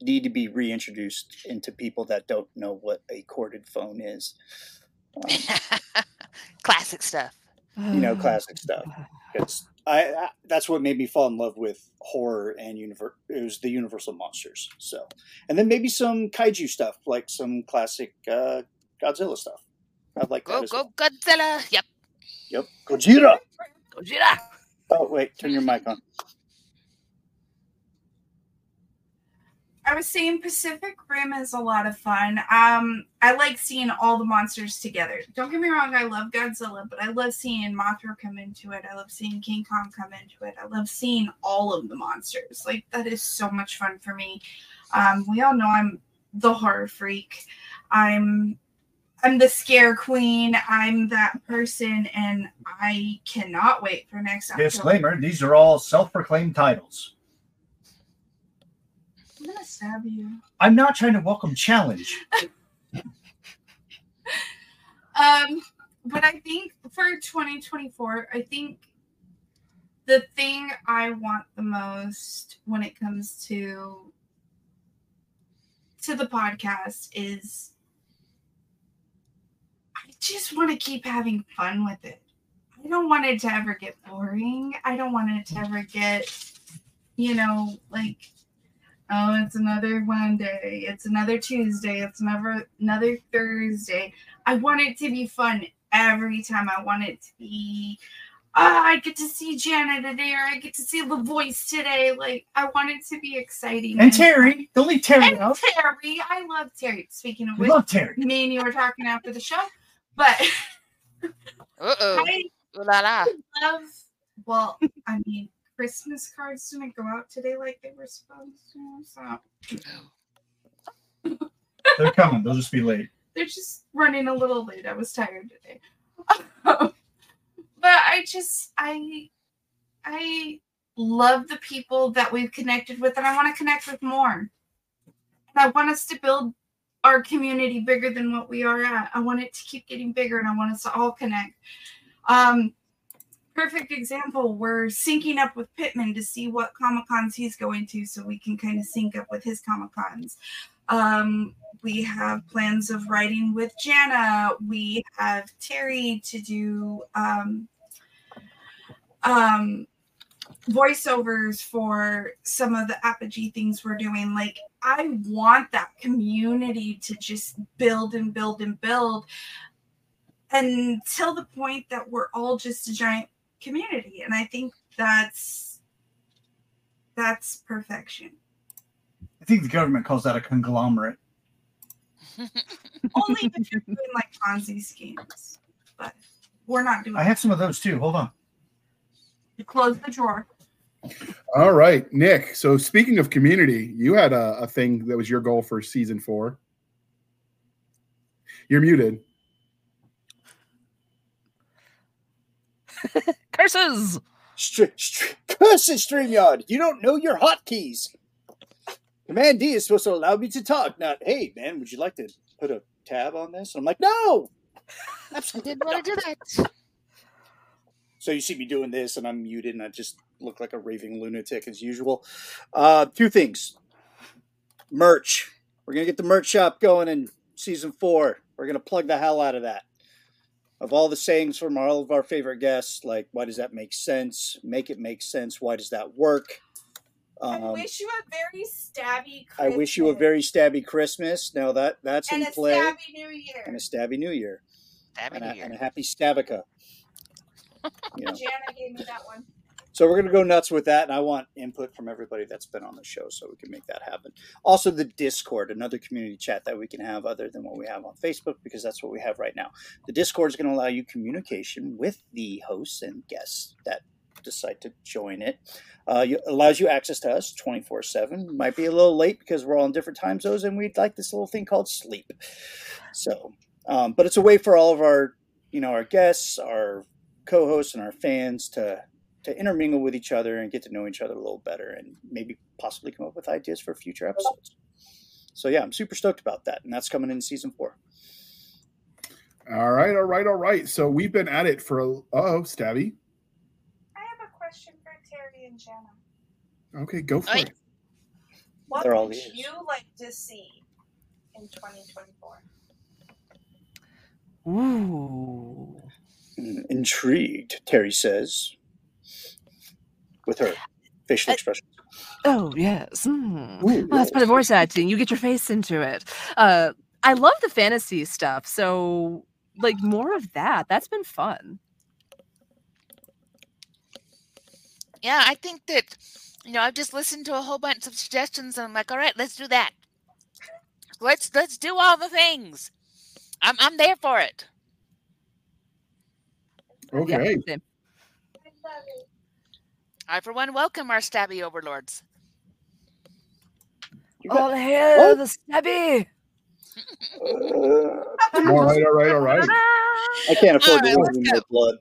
need to be reintroduced into people that don't know what a corded phone is. Um,
Classic stuff.
you know classic stuff. Because I, I that's what made me fall in love with horror and univer- it was the universal monsters so. And then maybe some kaiju stuff like some classic uh, godzilla stuff i'd like that
Go
as
go
well.
Godzilla. Yep.
yep gojira
Gojira.
oh wait turn your mic on
I was saying Pacific Rim is a lot of fun. Um, I like seeing all the monsters together. Don't get me wrong, I love Godzilla, but I love seeing Mothra come into it. I love seeing King Kong come into it. I love seeing all of the monsters. Like that is so much fun for me. Um, we all know I'm the horror freak. I'm I'm the scare queen. I'm that person, and I cannot wait for next October.
Disclaimer: These are all self-proclaimed titles.
I'm gonna stab you.
I'm not trying to welcome challenge.
Um, but I think for 2024, I think the thing I want the most when it comes to to the podcast is just want to keep having fun with it. I don't want it to ever get boring. I don't want it to ever get, you know, like oh, it's another Monday, it's another Tuesday, it's another another Thursday. I want it to be fun every time. I want it to be, oh, I get to see Janet today, or I get to see the voice today. Like I want it to be exciting.
And Terry, don't leave Terry
and
out.
Terry, I love Terry. Speaking of
We
which,
love Terry.
me and you were talking after the show, but
Uh.
I
Ooh la la.
love. Well, I mean, Christmas cards didn't go out today like they were supposed to, so
They're coming. They'll just be late.
they're just running a little late. I was tired today. but I just I I love the people that we've connected with and I want to connect with more. And I want us to build our community bigger than what we are at. I want it to keep getting bigger and I want us to all connect. Um perfect example, we're syncing up with Pittman to see what Comic Cons he's going to so we can kind of sync up with his Comic Cons. Um, we have plans of writing with Jana. We have Terry to do um, um, voiceovers for some of the Apogee things we're doing. Like, I want that community to just build and build and build until the point that we're all just a giant community. And I think that's that's perfection.
I think the government calls that a conglomerate.
Only if you're doing like Ponzi schemes. But we're not doing
I have some of those too. Hold on.
You close the drawer.
All right, Nick. So speaking of community, you had a, a thing that was your goal for season four. You're muted.
Curses!
Str- str- curse it, StreamYard! You don't know your hotkeys! Command D is supposed to allow me to talk, not, hey, man, would you like to put a tab on this? I'm like, no!
I didn't want to do that.
So you see me doing this, and I'm muted, and I just look like a raving lunatic as usual. Uh, two things. Merch. We're gonna get the merch shop going in season four. We're gonna plug the hell out of that. Of all the sayings from all of our favorite guests, like why does that make sense? Make it make sense. Why does that work?
I
Um,
wish you a very stabby
I
Christmas.
wish you a very stabby Christmas. Now that that's
and
in
a
play,
stabby New Year.
and a stabby New Year,
Happy
and
New
a,
Year.
and a happy Stabica. You know.
Jana gave me that one.
So we're gonna go nuts with that, and I want input from everybody that's been on the show so we can make that happen. Also, the Discord, another community chat that we can have other than what we have on Facebook, because that's what we have right now. The Discord is going to allow you communication with the hosts and guests that decide to join it. Uh, it allows you access to us 24 7. Might be a little late because we're all in different time zones, and we'd like this little thing called sleep. So, um, but it's a way for all of our, you know, our guests, our co-hosts, and our fans to to intermingle with each other and get to know each other a little better and maybe possibly come up with ideas for future episodes. So yeah, I'm super stoked about that, and that's coming in season four.
All right, all right, all right. So we've been at it for a oh, Stabby.
I have a question for Terry and Jana.
Okay, go for
Oi.
it.
What
They're
would
ears.
you like to see in 2024?
Ooh.
Intrigued, Terry says, with her facial
Uh,
expression.
Oh, yes. Mm.
Ooh,
Well, that's part of voice acting. You get your face into it. Uh, I love the fantasy stuff. So, like, more of that. That's been fun.
Yeah, I think that, you know, I've just listened to a whole bunch of suggestions and I'm like, all right, let's do that. Let's let's do all the things. I'm I'm there for it.
Okay.
same.
I for one welcome our stabby overlords.
All hail
What?
the stabby!
Uh,
All right, all right, all right.
I can't afford
All
to lose
let's
any more blood.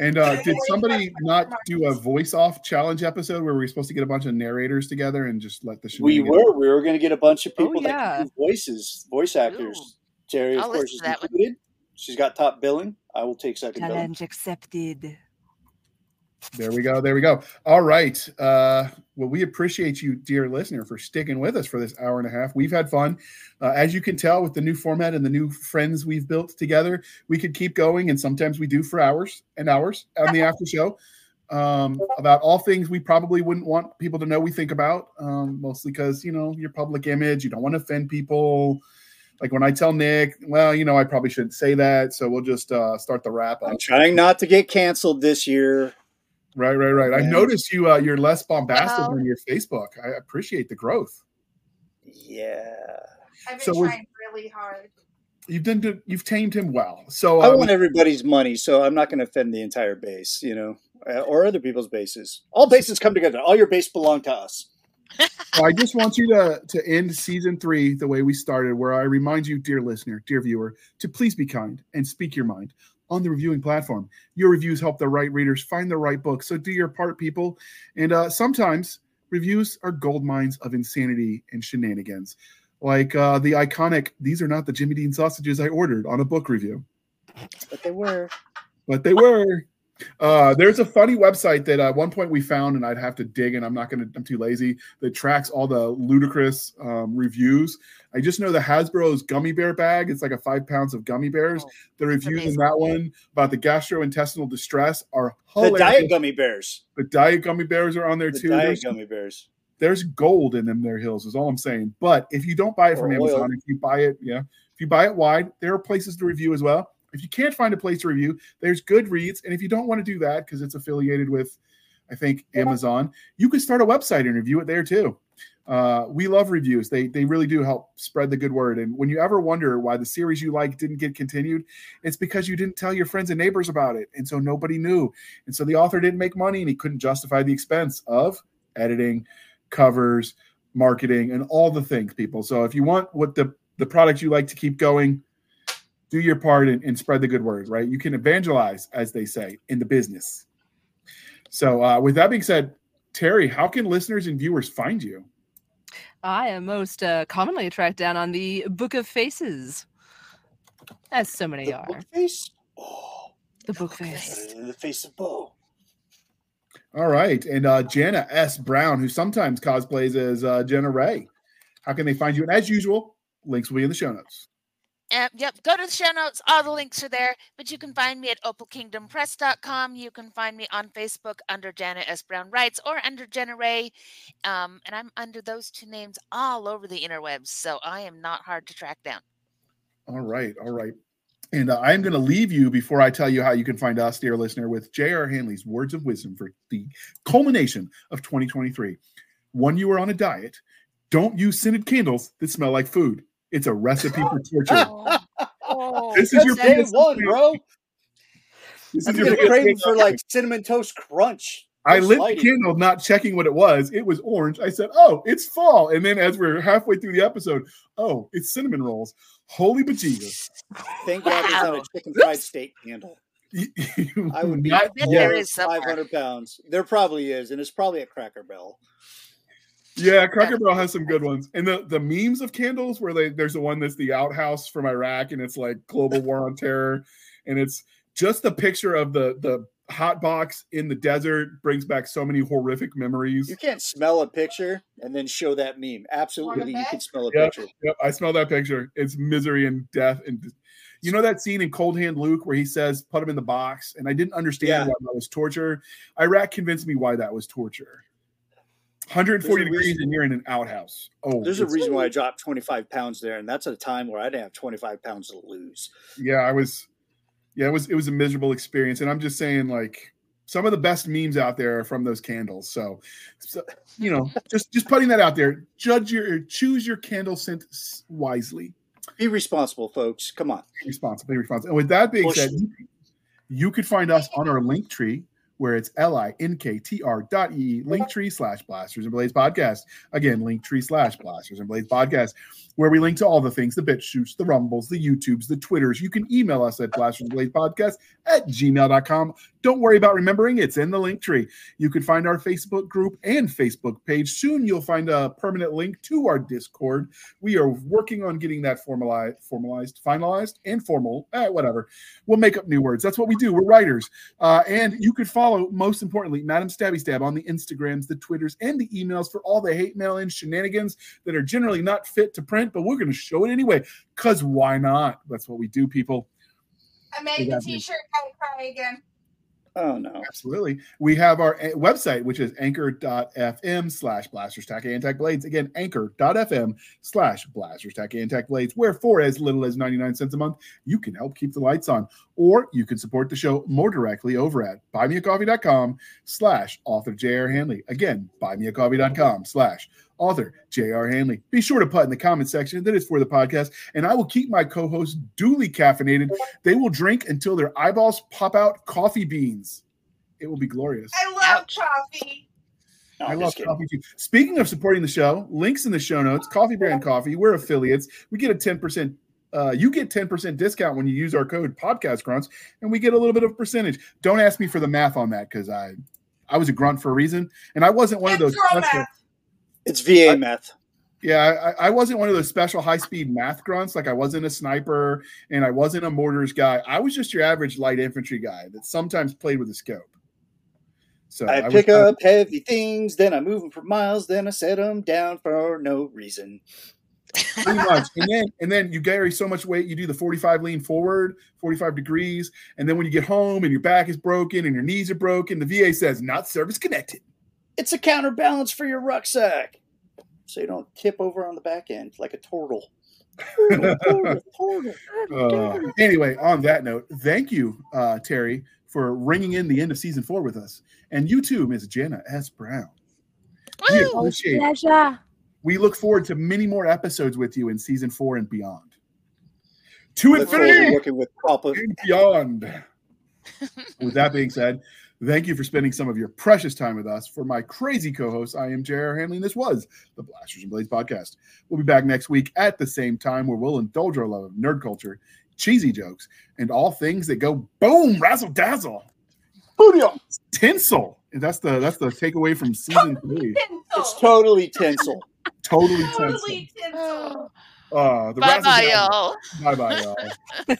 And uh, did somebody not do a voice off challenge episode where we were supposed to get a bunch of narrators together and just let the show?
We
shenanigans-
were. We were going to get a bunch of
Oh,
people that
yeah.
can do voices, voice actors. Terry, of
I'll
course, is
to that one.
included. She's got top billing. I will take second billing.
Challenge accepted.
There we go. There we go. All right. Uh, well, we appreciate you, dear listener, for sticking with us for this hour and a half. We've had fun. Uh, as you can tell with the new format and the new friends we've built together, we could keep going. And sometimes we do for hours and hours on the after show um, about all things we probably wouldn't want people to know we think about, um, mostly because, you know, your public image, you don't want to offend people. Like when I tell Nick, well, you know, I probably shouldn't say that. So we'll just uh, start the wrap up.
I'm trying not to get canceled this year.
Right, right, right. I
Yeah.
noticed you. Uh, you're less bombastic
Uh-oh.
on your Facebook. I appreciate the growth.
Yeah.
I've been
So
trying really hard.
You've done. You've tamed him well. So
I
um,
want everybody's money, so I'm not going to offend the entire base, you know, uh, or other people's bases. All bases come together. All your base belong to us.
I just want you to to end season three the way we started, where I remind you, dear listener, dear viewer, to please be kind and speak your mind on the reviewing platform. Your reviews help the right readers find the right book. So do your part, people. And uh, sometimes reviews are gold mines of insanity and shenanigans, like uh, the iconic "These are not the Jimmy Dean sausages I ordered" on a book review.
But they were.
but they were. Uh, there's a funny website that uh, at one point we found, and I'd have to dig, and I'm not gonna. I'm too lazy. That tracks all the ludicrous um, reviews. I just know the Haribo's gummy bear bag. It's like a five pounds of gummy bears.
Oh,
the reviews in that one about the gastrointestinal distress are hilarious.
The diet gummy bears.
The diet gummy bears are on there
The
too.
diet
There's,
gummy bears.
there's gold in them. Their hills is all I'm saying. But if you don't buy it from
Or oil.
Amazon, if you buy it, yeah, if you buy it wide, there are places to review as well. If you can't find a place to review, there's Goodreads, and if you don't want to do that because it's affiliated with, I think Amazon, you can start a website and review it there too. Uh, we love reviews; they they really do help spread the good word. And when you ever wonder why the series you like didn't get continued, it's because you didn't tell your friends and neighbors about it, and so nobody knew, and so the author didn't make money, and he couldn't justify the expense of editing, covers, marketing, and all the things, people. So if you want what the the product you like to keep going, do your part and, and spread the good word, right? You can evangelize, as they say, in the business. So uh, with that being said, Terry, how can listeners and viewers find you?
I am most uh, commonly tracked down on the Book of Faces, as so many
The
are.
book face? Oh,
The Book
Book
Face.
Face.
put it in the face of Bo.
All right. And uh, Jana S. Brown, who sometimes cosplays as uh, Jena Rey. How can they find you? And as usual, links will be in the show notes.
Uh, yep, go to the show notes. All the links are there. But you can find me at opalkingdompress.com. You can find me on Facebook under Jana S. Brown Writes or under Jena Rey. Um, and I'm under those two names all over the interwebs. So I am not hard to track down.
All right. All right. And uh, I am going to leave you before I tell you how you can find us, dear listener, with J.R. Handley's words of wisdom for the culmination of 2023. When you are on a diet, don't use scented candles that smell like food. It's a recipe for torture.
Oh, oh.
This is your
day one,
mistake.
bro.
This
I'm
is your
craving for like cinnamon toast crunch.
I
First
lit the candle, not checking what it was. It was orange. I said, "Oh, it's fall." And then, as we're halfway through the episode, oh, it's cinnamon rolls. Holy bejesus!
Thank God there's not a chicken fried steak candle. I would be
I bet there is somewhere.
500 pounds. There probably is, and it's probably at Cracker Barrel.
Yeah, Cracker Barrel has some good ones. And the the memes of candles where they there's the one that's the outhouse from Iraq and it's like global war on terror and it's just the picture of the the hot box in the desert brings back so many horrific memories.
You can't smell a picture and then show that meme. Absolutely, you can smell a
Yep,
picture.
yep, I smell that picture. It's misery and death and you know that scene in Cool Hand Luke where he says put him in the box and I didn't understand
Yeah.
why that was torture. Iraq convinced me why that was torture. 140 degrees
reason-
and you're in an outhouse. Oh,
There's a reason why I dropped 25 pounds there, and that's at a time where I didn't have 25 pounds to lose.
yeah i was yeah it was it was a miserable experience and i'm just saying like some of the best memes out there are from those candles. So, so you know, just just putting that out there. Judge your choose your candle scent wisely.
Be responsible, folks. Come on.
Responsibly responsible. And with that being said, you, you could find us on our link tree where it's L-I-N-K-T-R dot E link tree slash blasters and blades podcast. Again, linktree slash blasters and blades podcast, where we link to all the things, the BitChutes, the rumbles, the YouTubes, the Twitters. You can email us at blasters and blades podcast at gmail.com. Don't worry about remembering, it's in the link tree. You can find our Facebook group and Facebook page. Soon you'll find a permanent link to our Discord. We are working on getting that formalized, formalized, finalized, and formal. Eh, whatever. We'll make up new words. That's what we do. We're writers. Uh, and you could follow, most importantly, Madam Stabby Stab on the Instagrams, the Twitters, and the emails for all the hate mail and shenanigans that are generally not fit to print, but we're going to show it anyway. Because why not? That's what we do, people.
I made the
t
shirt guy cry again.
Oh no.
Absolutely. We have our uh, website, which is anchor.fm slash blasters tack and tack blades. Again, anchor.fm slash blasters tack and tack blades, where for as little as 99 cents a month, you can help keep the lights on. Or you can support the show more directly over at buymeacoffee.com slash author J.R. Handley. Again, buymeacoffee.com slash author J.R. Handley. Be sure to put in the comment section that it's for the podcast, and I will keep my co-hosts duly caffeinated. They will drink until their eyeballs pop out coffee beans. It will be glorious.
I love coffee.
No,
I love
kidding.
coffee too. Speaking of supporting the show, links in the show notes. Coffee Brand Coffee. We're affiliates. We get a ten percent. Uh, you get ten percent discount when you use our code Podcast Grunts, and we get a little bit of percentage. Don't ask me for the math on that because I, I was a grunt for a reason, and I wasn't one of those. Special-
It's VA
I-
meth.
yeah, I, I wasn't one of those special high speed math grunts. Like I wasn't a sniper and I wasn't a mortars guy. I was just your average light infantry guy that sometimes played with a scope. So
I
was
pick
kind of-
up heavy things, then I move them for miles, then I set them down for no reason.
Pretty much. And then and then you carry so much weight, you do the 45 lean forward, 45 degrees, and then when you get home and your back is broken and your knees are broken, the VA says not service connected.
It's a counterbalance for your rucksack, so you don't tip over on the back end like a turtle. Turtle, turtle, turtle.
Uh, anyway, on that note, thank you, uh, Terry, for ringing in the end of season four with us, and you too, Ms. Jana S. Brown. We
Woo!
appreciate.
Pleasure.
We look forward to many more episodes with you in season four and beyond. To
Look forward to
infinity
working with Papa.
and beyond. with that being said, thank you for spending some of your precious time with us. For my crazy co-host, I am J.R. Handley, and this was the Blasters and Blades podcast. We'll be back next week at the same time where we'll indulge our love of nerd culture, cheesy jokes, and all things that go boom, razzle dazzle,
Booyah!
tinsel. That's the that's the takeaway from season three.
It's totally tinsel.
Totally tinsel.
totally tinsel.
Uh, the
Bye
razzle
bye,
dazzle.
y'all.
Bye bye, y'all.